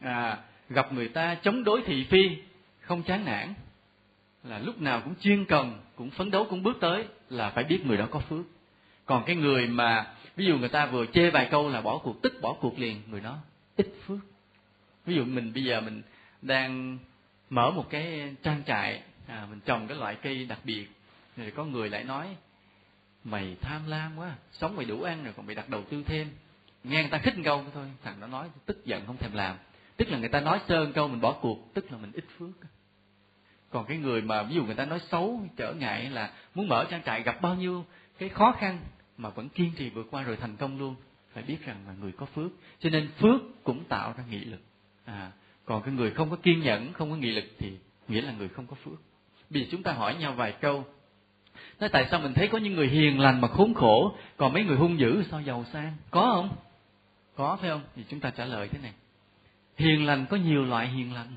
à, gặp người ta chống đối thị phi không chán nản là lúc nào cũng chuyên cần cũng phấn đấu cũng bước tới là phải biết người đó có phước. Còn cái người mà ví dụ người ta vừa chê vài câu là bỏ cuộc tức bỏ cuộc liền người đó ít phước. Ví dụ mình bây giờ mình đang mở một cái trang trại à, mình trồng cái loại cây đặc biệt rồi có người lại nói mày tham lam quá sống mày đủ ăn rồi còn mày đặt đầu tư thêm. Nghe người ta khích câu thôi thằng nó nói tức giận không thèm làm. Tức là người ta nói sơn câu mình bỏ cuộc tức là mình ít phước còn cái người mà ví dụ người ta nói xấu trở ngại là muốn mở trang trại gặp bao nhiêu cái khó khăn mà vẫn kiên trì vượt qua rồi thành công luôn, phải biết rằng là người có phước. Cho nên phước cũng tạo ra nghị lực. À còn cái người không có kiên nhẫn, không có nghị lực thì nghĩa là người không có phước. Bây giờ chúng ta hỏi nhau vài câu. Nói tại sao mình thấy có những người hiền lành mà khốn khổ, còn mấy người hung dữ sao giàu sang? Có không? Có, phải không? Thì chúng ta trả lời thế này. Hiền lành có nhiều loại hiền lành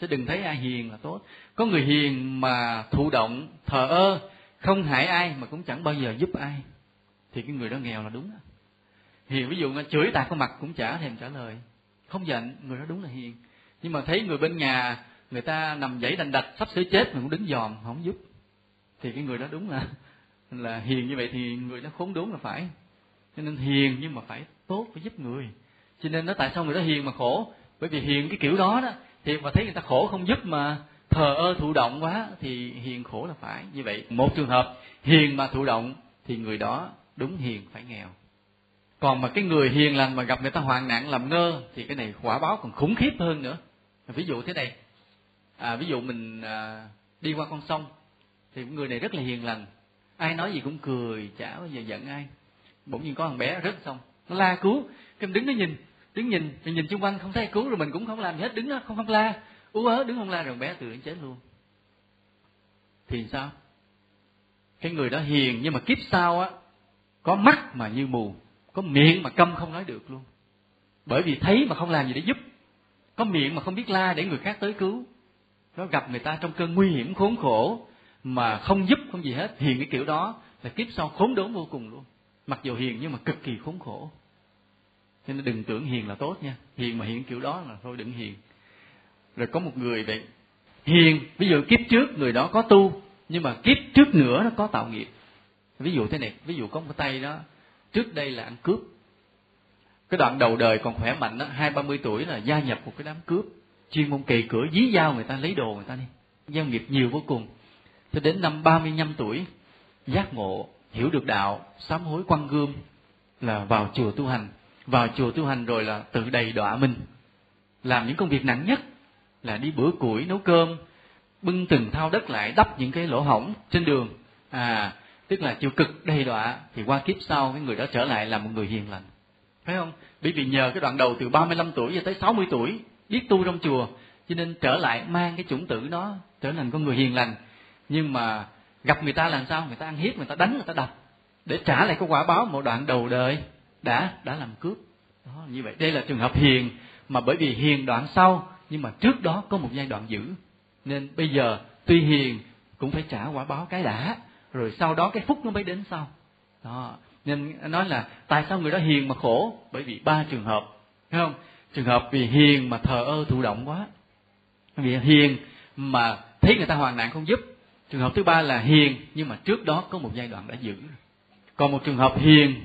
chứ đừng thấy ai hiền là tốt. Có người hiền mà thụ động, thờ ơ, không hại ai mà cũng chẳng bao giờ giúp ai. Thì cái người đó nghèo là đúng hiền, ví dụ nó chửi tạt có mặt cũng chả thèm trả lời. Không giận, người đó đúng là hiền. Nhưng mà thấy người bên nhà, người ta nằm dãy đành đạch, sắp sửa chết mà cũng đứng dòm không giúp. Thì cái người đó đúng là là hiền như vậy thì người đó khốn đốn là phải. Cho nên hiền nhưng mà phải tốt phải giúp người. Cho nên nó tại sao người đó hiền mà khổ? Bởi vì hiền cái kiểu đó đó thì mà thấy người ta khổ không giúp mà thờ ơ thụ động quá thì hiền khổ là phải. Như vậy một trường hợp hiền mà thụ động thì người đó đúng hiền phải nghèo. Còn mà cái người hiền lành mà gặp người ta hoạn nạn làm ngơ thì cái này quả báo còn khủng khiếp hơn nữa. Ví dụ thế này. À, ví dụ mình à, đi qua con sông thì người này rất là hiền lành. Ai nói gì cũng cười chả bao giờ giận ai. Bỗng nhiên có thằng bé rớt xong nó la cứu. Cái đứng nó nhìn đứng nhìn mình nhìn xung quanh không thấy cứu rồi mình cũng không làm gì hết, đứng đó, không không la. Ú ớ, đứng không la rồi bé tự nó chết luôn. Thì sao? Cái người đó hiền nhưng mà kiếp sau á, có mắt mà như mù, có miệng mà câm không nói được luôn. Bởi vì thấy mà không làm gì để giúp, có miệng mà không biết la để người khác tới cứu. Nó gặp người ta trong cơn nguy hiểm, khốn khổ mà không giúp, không gì hết. Hiền cái kiểu đó là kiếp sau khốn đốn vô cùng luôn. Mặc dù hiền nhưng mà cực kỳ khốn khổ cho nên đừng tưởng hiền là tốt nha. Hiền mà hiện kiểu đó là thôi đừng hiền. Rồi có một người vậy, hiền, ví dụ kiếp trước người đó có tu, nhưng mà kiếp trước nữa nó có tạo nghiệp. Ví dụ thế này, ví dụ có một tay đó, trước đây là ăn cướp. Cái đoạn đầu đời còn khỏe mạnh đó, hai, ba mươi tuổi là gia nhập một cái đám cướp, chuyên môn kỳ cửa, dí dao người ta, lấy đồ người ta đi. Giao nghiệp nhiều vô cùng. Cho đến năm ba mươi năm tuổi, giác ngộ, hiểu được đạo, sám hối quăng gươm là vào chùa tu hành vào chùa tu hành rồi là tự đầy đọa mình. Làm những công việc nặng nhất là đi bữa củi nấu cơm, bưng từng thao đất lại đắp những cái lỗ hổng trên đường. À tức là chịu cực đầy đọa thì qua kiếp sau cái người đó trở lại là một người hiền lành. Phải không? Bởi vì nhờ cái đoạn đầu từ 35 tuổi cho tới 60 tuổi biết tu trong chùa, cho nên trở lại mang cái chủng tử đó trở thành con người hiền lành. Nhưng mà gặp người ta làm sao? Người ta ăn hiếp, người ta đánh, người ta đập để trả lại cái quả báo một đoạn đầu đời đã đã làm cướp. Đó, như vậy. Đây là trường hợp hiền, mà bởi vì hiền đoạn sau, nhưng mà trước đó có một giai đoạn dữ. Nên bây giờ tuy hiền, cũng phải trả quả báo cái đã, rồi sau đó cái phúc nó mới đến sau. Đó, nên nói là tại sao người đó hiền mà khổ? Bởi vì ba trường hợp, thấy không? Trường hợp vì hiền mà thờ ơ thụ động quá. Vì hiền mà thấy người ta hoàn nạn không giúp. Trường hợp thứ ba là hiền, nhưng mà trước đó có một giai đoạn đã giữ còn một trường hợp hiền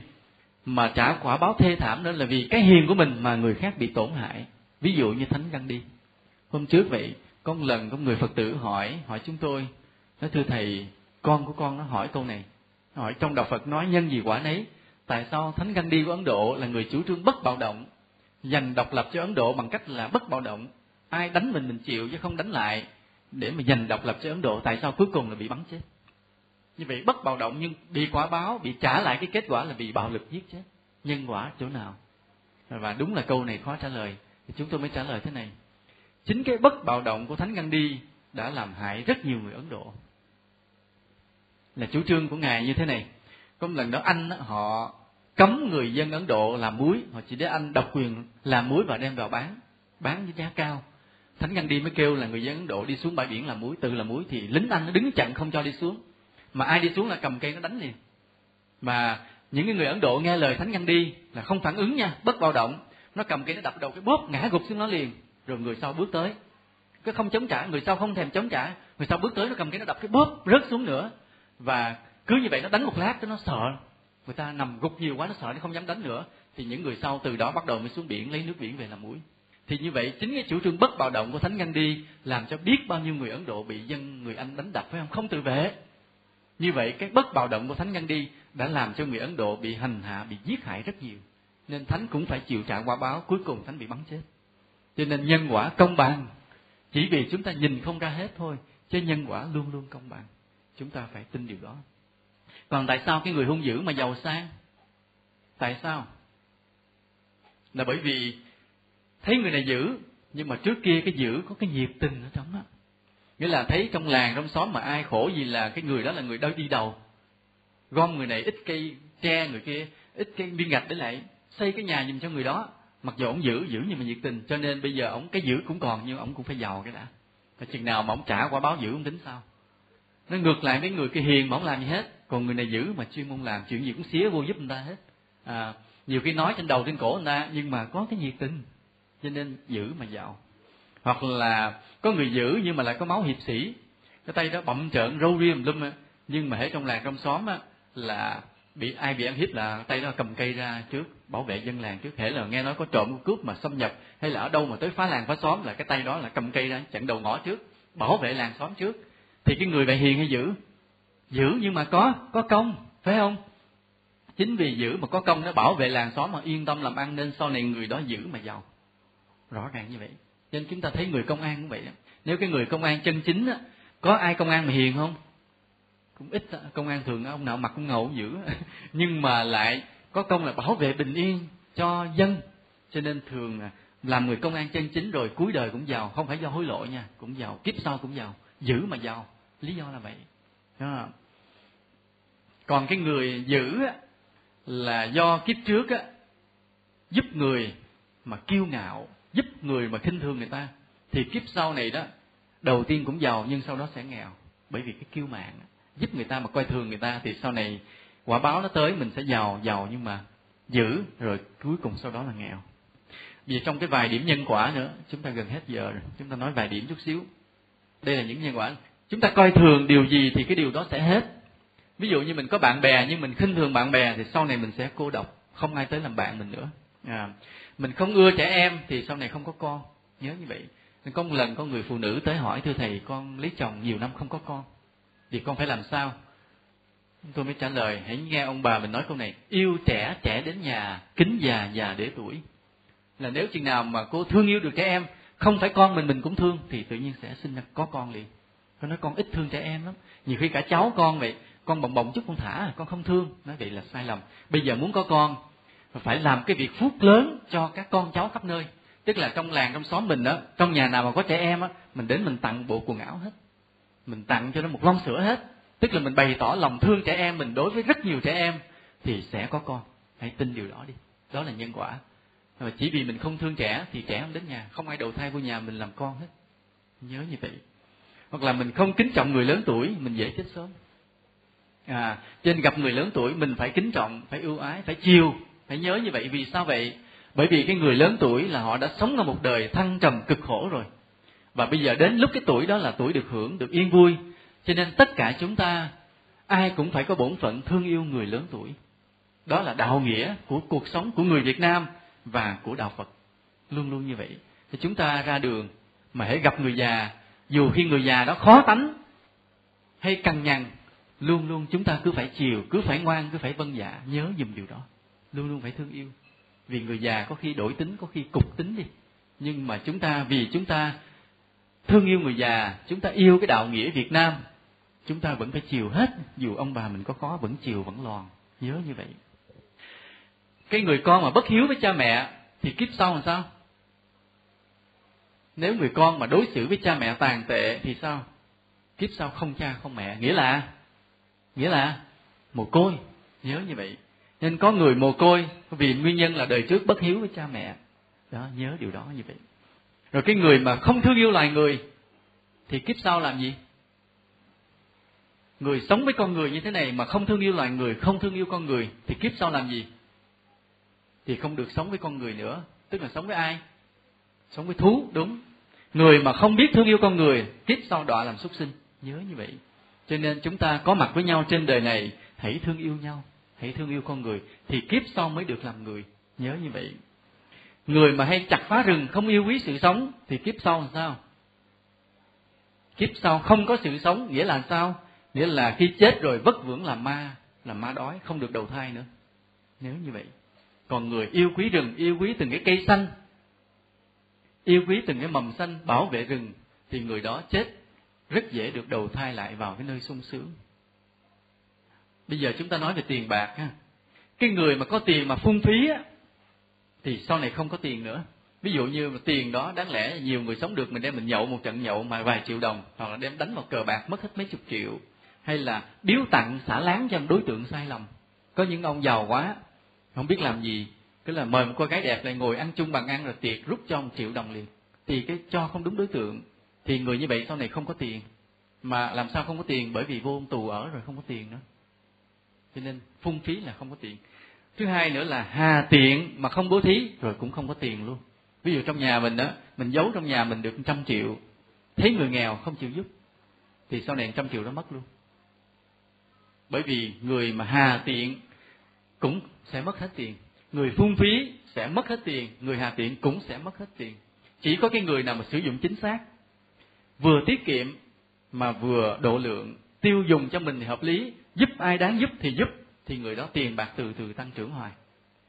mà trả quả báo thê thảm nữa là vì cái hiền của mình mà người khác bị tổn hại. Ví dụ như thánh găng đi hôm trước vậy, có một lần có người phật tử hỏi hỏi chúng tôi, nói, thưa thầy, con của con nó hỏi câu này. Hỏi, trong đạo phật nói nhân gì quả nấy, tại sao thánh găng đi của ấn độ là người chủ trương bất bạo động? Giành độc lập cho ấn độ bằng cách là bất bạo động. Ai đánh mình mình chịu chứ không đánh lại. Để mà giành độc lập cho ấn độ, tại sao cuối cùng là bị bắn chết? Như vậy bất bạo động nhưng bị quả báo, bị trả lại cái kết quả là bị bạo lực giết chết. Nhân quả chỗ nào? Và đúng là câu này khó trả lời. Thì chúng tôi mới trả lời thế này. Chính cái bất bạo động của thánh gandhi đã làm hại rất nhiều người ấn độ. Là chủ trương của ngài như thế này. Có một lần đó anh họ cấm người dân ấn độ làm muối. Họ chỉ để anh độc quyền làm muối và đem vào bán. Bán với giá cao. Thánh gandhi mới kêu là người dân ấn độ đi xuống bãi biển làm muối, tự làm muối thì lính anh nó đứng chặn không cho đi xuống mà ai đi xuống là cầm cây nó đánh liền. Mà những cái người ấn độ nghe lời thánh ngăn đi là không phản ứng nha, bất bạo động. Nó cầm cây nó đập đầu cái bóp, ngã gục xuống nó liền. Rồi người sau bước tới. Cái không chống trả, người sau không thèm chống trả. Người sau bước tới nó cầm cái nó đập cái bóp, rớt xuống nữa. Và cứ như vậy nó đánh một lát cho nó sợ. Người ta nằm gục nhiều quá nó sợ nó không dám đánh nữa. Thì những người sau từ đó bắt đầu mới xuống biển, lấy nước biển về làm muối. Thì như vậy chính cái chủ trương bất bạo động của thánh ngăn đi làm cho biết bao nhiêu người ấn độ bị dân, người anh đánh đập, phải không? Không tự vệ như vậy, cái bất bạo động của thánh gandhi đã làm cho người ấn độ bị hành hạ, bị giết hại rất nhiều. Nên thánh cũng phải chịu trả quả báo cuối cùng thánh bị bắn chết. Cho nên nhân quả công bằng, chỉ vì chúng ta nhìn không ra hết thôi, chứ nhân quả luôn luôn công bằng. Chúng ta phải tin điều đó. Còn tại sao cái người hung dữ mà giàu sang? Tại sao? Là bởi vì thấy người này dữ, nhưng mà trước kia cái dữ có cái nhiệt tình ở trong đó nghĩa là thấy trong làng trong xóm mà ai khổ gì là cái người đó là người đâu đi đầu. Gom người này ít cây tre người kia ít cây viên gạch để lại xây cái nhà dùm cho người đó. Mặc dù ông giữ giữ nhưng mà nhiệt tình cho nên bây giờ ông cái giữ cũng còn nhưng ông cũng phải giàu cái đã. Và chừng nào mà ông trả quả báo giữ ông tính sao? Nó ngược lại với người kia hiền mà ông làm gì hết. Còn người này giữ mà chuyên môn làm chuyện gì cũng xía vô giúp người ta hết. À, nhiều khi nói trên đầu trên cổ người ta nhưng mà có cái nhiệt tình. Cho nên giữ mà giàu hoặc là có người giữ nhưng mà lại có máu hiệp sĩ. Cái tay đó bậm trợn, râu ria lum nhưng mà ở trong làng trong xóm á, là bị ai bị ăn hiếp là tay đó cầm cây ra trước, bảo vệ dân làng trước. Hễ là nghe nói có trộm có cướp mà xâm nhập, hay là ở đâu mà tới phá làng, phá xóm là cái tay đó là cầm cây ra, chặn đầu ngõ trước, bảo vệ làng xóm trước. Thì cái người vậy hiền hay dữ dữ nhưng mà có có công, phải không? Chính vì giữ mà có công nó bảo vệ làng xóm mà yên tâm làm ăn nên sau này người đó giữ mà giàu. Rõ ràng như vậy nên chúng ta thấy người công an cũng vậy đó. nếu cái người công an chân chính á, có ai công an mà hiền không? Cũng ít công an thường ông nào mặt cũng ngầu dữ nhưng mà lại có công là bảo vệ bình yên cho dân. Cho nên thường làm người công an chân chính rồi cuối đời cũng giàu, không phải do hối lộ nha, cũng giàu, kiếp sau cũng giàu, giữ mà giàu. Lý do là vậy. Đó. còn cái người giữ là do kiếp trước á, giúp người mà kiêu ngạo giúp người mà khinh thường người ta thì kiếp sau này đó đầu tiên cũng giàu nhưng sau đó sẽ nghèo. Bởi vì cái kiêu mạng giúp người ta mà coi thường người ta thì sau này quả báo nó tới mình sẽ giàu giàu nhưng mà giữ rồi cuối cùng sau đó là nghèo. Vì trong cái vài điểm nhân quả nữa chúng ta gần hết giờ rồi chúng ta nói vài điểm chút xíu. Đây là những nhân quả. Chúng ta coi thường điều gì thì cái điều đó sẽ hết. Ví dụ như mình có bạn bè nhưng mình khinh thường bạn bè thì sau này mình sẽ cô độc không ai tới làm bạn mình nữa. À, mình không ưa trẻ em thì sau này không có con. Nhớ như vậy. Có một lần có người phụ nữ tới hỏi, thưa thầy, con lấy chồng nhiều năm không có con? Thì con phải làm sao? Tôi mới trả lời, hãy nghe ông bà mình nói câu này, yêu trẻ trẻ đến nhà, kính già già để tuổi. Là nếu chừng nào mà cô thương yêu được trẻ em, không phải con mình mình cũng thương, thì tự nhiên sẽ sinh ra có con liền. Con nói, con ít thương trẻ em lắm. Nhiều khi cả cháu con vậy, con bồng bồng chút con thả, con không thương. Nói vậy là sai lầm. Bây giờ muốn có con phải làm cái việc phúc lớn cho các con cháu khắp nơi. Tức là trong làng, trong xóm mình đó trong nhà nào mà có trẻ em á, mình đến mình tặng bộ quần áo hết. Mình tặng cho nó một lon sữa hết. Tức là mình bày tỏ lòng thương trẻ em mình đối với rất nhiều trẻ em, thì sẽ có con. Hãy tin điều đó đi. Đó là nhân quả. Mà chỉ vì mình không thương trẻ, thì trẻ không đến nhà. Không ai đầu thai vô nhà mình làm con hết. Nhớ như vậy. Hoặc là mình không kính trọng người lớn tuổi, mình dễ chết sớm. À trên nên gặp người lớn tuổi, mình phải kính trọng, phải ưu ái, phải chiều phải nhớ như vậy, vì sao vậy? Bởi vì cái người lớn tuổi là họ đã sống ở một đời thăng trầm cực khổ rồi. Và bây giờ đến lúc cái tuổi đó là tuổi được hưởng, được yên vui. Cho nên tất cả chúng ta, ai cũng phải có bổn phận thương yêu người lớn tuổi. Đó là đạo nghĩa của cuộc sống của người việt nam và của đạo phật. Luôn luôn như vậy. Thì chúng ta ra đường mà hãy gặp người già. Dù khi người già đó khó tánh hay cằn nhằn, luôn luôn chúng ta cứ phải chiều, cứ phải ngoan, cứ phải vâng dạ nhớ dùm điều đó luôn luôn phải thương yêu. Vì người già có khi đổi tính, có khi cục tính đi. Nhưng mà chúng ta, vì chúng ta thương yêu người già, chúng ta yêu cái đạo nghĩa việt nam, chúng ta vẫn phải chiều hết. Dù ông bà mình có khó, vẫn chiều vẫn lòn. Nhớ như vậy. Cái người con mà bất hiếu với cha mẹ, thì kiếp sau làm sao? Nếu người con mà đối xử với cha mẹ tàn tệ, thì sao? Kiếp sau không cha, không mẹ. Nghĩa là? Nghĩa là? Mồ côi. Nhớ như vậy nên có người mồ côi vì nguyên nhân là đời trước bất hiếu với cha mẹ. Đó, nhớ điều đó như vậy. Rồi cái người mà không thương yêu loài người thì kiếp sau làm gì? Người sống với con người như thế này mà không thương yêu loài người, không thương yêu con người thì kiếp sau làm gì? Thì không được sống với con người nữa. Tức là sống với ai? Sống với thú, đúng. Người mà không biết thương yêu con người, kiếp sau đọa làm súc sinh. Nhớ như vậy. Cho nên chúng ta có mặt với nhau trên đời này, hãy thương yêu nhau hãy thương yêu con người thì kiếp sau mới được làm người. Nhớ như vậy. Người mà hay chặt phá rừng không yêu quý sự sống thì kiếp sau làm sao? Kiếp sau không có sự sống nghĩa là sao? Nghĩa là khi chết rồi vất vưởng làm ma làm ma đói, không được đầu thai nữa. Nếu như vậy, còn người yêu quý rừng, yêu quý từng cái cây xanh, yêu quý từng cái mầm xanh bảo vệ rừng thì người đó chết rất dễ được đầu thai lại vào cái nơi sung sướng bây giờ chúng ta nói về tiền bạc ha. Cái người mà có tiền mà phung phí á, thì sau này không có tiền nữa. Ví dụ như mà tiền đó, đáng lẽ nhiều người sống được mình đem mình nhậu một trận nhậu mà vài triệu đồng, hoặc là đem đánh vào cờ bạc mất hết mấy chục triệu. Hay là biếu tặng xả láng cho đối tượng sai lầm. Có những ông giàu quá, không biết làm gì, cứ là mời một cô gái đẹp lại ngồi ăn chung bằng ăn rồi tiệc rút cho một triệu đồng liền. Thì cái cho không đúng đối tượng, thì người như vậy sau này không có tiền. Mà làm sao không có tiền? Bởi vì vô tù ở rồi không có tiền nữa cho nên phung phí là không có tiền. Thứ hai nữa là hà tiện mà không bố thí, rồi cũng không có tiền luôn. Ví dụ trong nhà mình đó, mình giấu trong nhà mình được trăm triệu, thấy người nghèo không chịu giúp, thì sau này trăm triệu đó mất luôn. Bởi vì người mà hà tiện cũng sẽ mất hết tiền. Người phung phí sẽ mất hết tiền, người hà tiện cũng sẽ mất hết tiền. Chỉ có cái người nào mà sử dụng chính xác, vừa tiết kiệm mà vừa độ lượng, tiêu dùng cho mình thì hợp lý giúp ai đáng giúp thì giúp, thì người đó tiền bạc từ từ tăng trưởng hoài.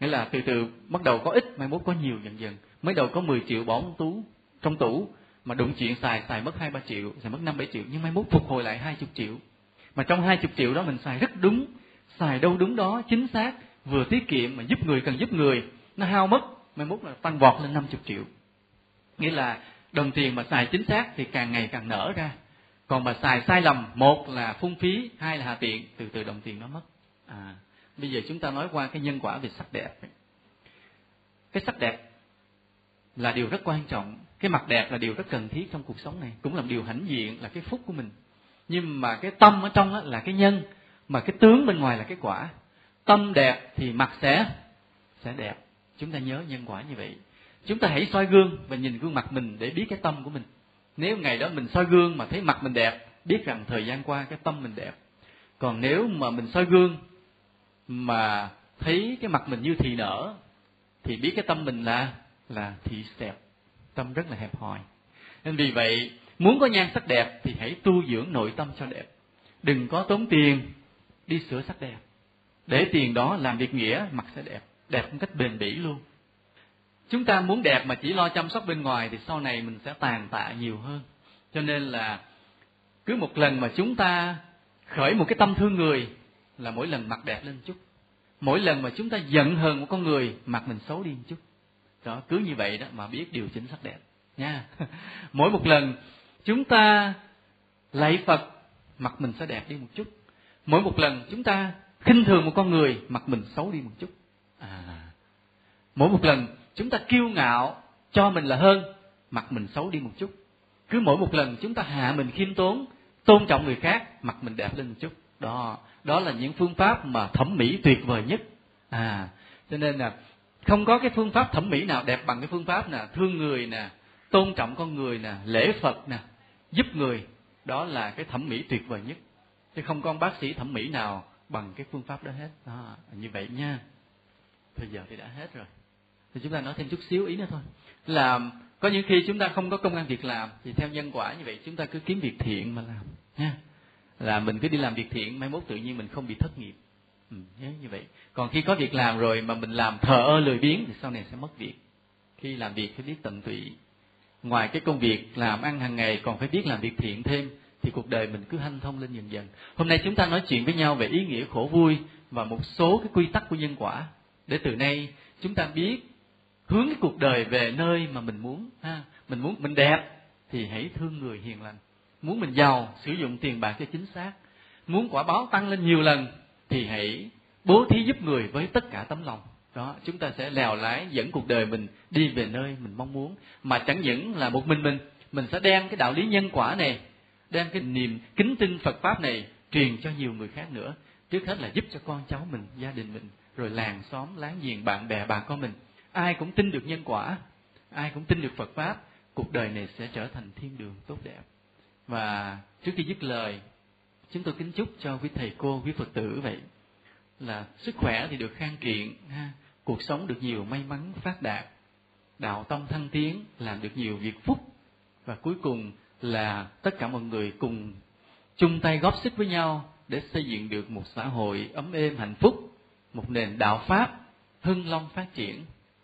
Nghĩa là từ từ bắt đầu có ít, mai mốt có nhiều dần dần. Mới đầu có 10 triệu bỏ tú trong tủ, mà đụng chuyện xài xài mất hai ba triệu, xài mất năm bảy triệu, nhưng mai mốt phục hồi lại hai chục triệu. Mà trong hai chục triệu đó mình xài rất đúng, xài đâu đúng đó, chính xác, vừa tiết kiệm mà giúp người cần giúp người, nó hao mất, mai mốt là tăng vọt lên năm chục triệu. Nghĩa là đồng tiền mà xài chính xác thì càng ngày càng nở ra còn mà xài sai lầm, một là phung phí, hai là hà tiện, từ từ đồng tiền nó mất. À bây giờ chúng ta nói qua cái nhân quả về sắc đẹp. Cái sắc đẹp là điều rất quan trọng, cái mặt đẹp là điều rất cần thiết trong cuộc sống này, cũng là điều hãnh diện, là cái phúc của mình. Nhưng mà cái tâm ở trong là cái nhân, mà cái tướng bên ngoài là cái quả. Tâm đẹp thì mặt sẽ sẽ đẹp. Chúng ta nhớ nhân quả như vậy. Chúng ta hãy soi gương và nhìn gương mặt mình để biết cái tâm của mình nếu ngày đó mình soi gương mà thấy mặt mình đẹp, biết rằng thời gian qua cái tâm mình đẹp. Còn nếu mà mình soi gương mà thấy cái mặt mình như thị nở, thì biết cái tâm mình là là thị đẹp. Tâm rất là hẹp hòi. Nên vì vậy, muốn có nhan sắc đẹp thì hãy tu dưỡng nội tâm cho đẹp. Đừng có tốn tiền đi sửa sắc đẹp. Để tiền đó làm việc nghĩa, mặt sẽ đẹp. Đẹp một cách bền bỉ luôn chúng ta muốn đẹp mà chỉ lo chăm sóc bên ngoài thì sau này mình sẽ tàn tạ nhiều hơn. Cho nên là cứ một lần mà chúng ta khởi một cái tâm thương người là mỗi lần mặt đẹp lên một chút. Mỗi lần mà chúng ta giận hờn một con người, mặt mình xấu đi một chút. Đó, cứ như vậy đó mà biết điều chỉnh sắc đẹp. Nha. Mỗi một lần chúng ta lạy phật, mặt mình sẽ đẹp đi một chút. Mỗi một lần chúng ta khinh thường một con người, mặt mình xấu đi một chút. À. Mỗi một lần chúng ta kiêu ngạo cho mình là hơn mặt mình xấu đi một chút. Cứ mỗi một lần chúng ta hạ mình khiêm tốn tôn trọng người khác mặt mình đẹp lên một chút. Đó đó là những phương pháp mà thẩm mỹ tuyệt vời nhất. À cho nên là không có cái phương pháp thẩm mỹ nào đẹp bằng cái phương pháp nè thương người nè tôn trọng con người nè lễ phật nè giúp người. Đó là cái thẩm mỹ tuyệt vời nhất. Chứ không có ông bác sĩ thẩm mỹ nào bằng cái phương pháp đó hết. Đó, như vậy nha. Thời giờ thì đã hết rồi thì chúng ta nói thêm chút xíu ý nữa thôi. Là có những khi chúng ta không có công ăn việc làm thì theo nhân quả như vậy chúng ta cứ kiếm việc thiện mà làm nha. Là mình cứ đi làm việc thiện mai mốt tự nhiên mình không bị thất nghiệp. Ừ, nhớ như vậy. Còn khi có việc làm rồi mà mình làm thờ ơ lười biếng thì sau này sẽ mất việc. Khi làm việc phải biết tận tụy. Ngoài cái công việc làm ăn hàng ngày còn phải biết làm việc thiện thêm thì cuộc đời mình cứ hanh thông lên dần dần. Hôm nay chúng ta nói chuyện với nhau về ý nghĩa khổ vui và một số cái quy tắc của nhân quả. Để từ nay chúng ta biết hướng cái cuộc đời về nơi mà mình muốn, ha, mình muốn mình đẹp, thì hãy thương người hiền lành. Muốn mình giàu, sử dụng tiền bạc cho chính xác. Muốn quả báo tăng lên nhiều lần, thì hãy bố thí giúp người với tất cả tấm lòng. Đó, chúng ta sẽ lèo lái dẫn cuộc đời mình đi về nơi mình mong muốn. Mà chẳng những là một mình mình mình sẽ đem cái đạo lý nhân quả này, đem cái niềm kính tin Phật pháp này truyền cho nhiều người khác nữa. Trước hết là giúp cho con cháu mình, gia đình mình, rồi làng xóm, láng giềng, bạn bè, bà con mình ai cũng tin được nhân quả, ai cũng tin được Phật pháp, cuộc đời này sẽ trở thành thiên đường tốt đẹp. Và trước khi dứt lời, chúng tôi kính chúc cho quý thầy cô, quý phật tử vậy là sức khỏe thì được khang kiện ha, cuộc sống được nhiều may mắn, phát đạt, đạo tông thăng tiến, làm được nhiều việc phúc. Và cuối cùng là tất cả mọi người cùng chung tay góp sức với nhau để xây dựng được một xã hội ấm êm hạnh phúc, một nền đạo pháp hưng long phát triển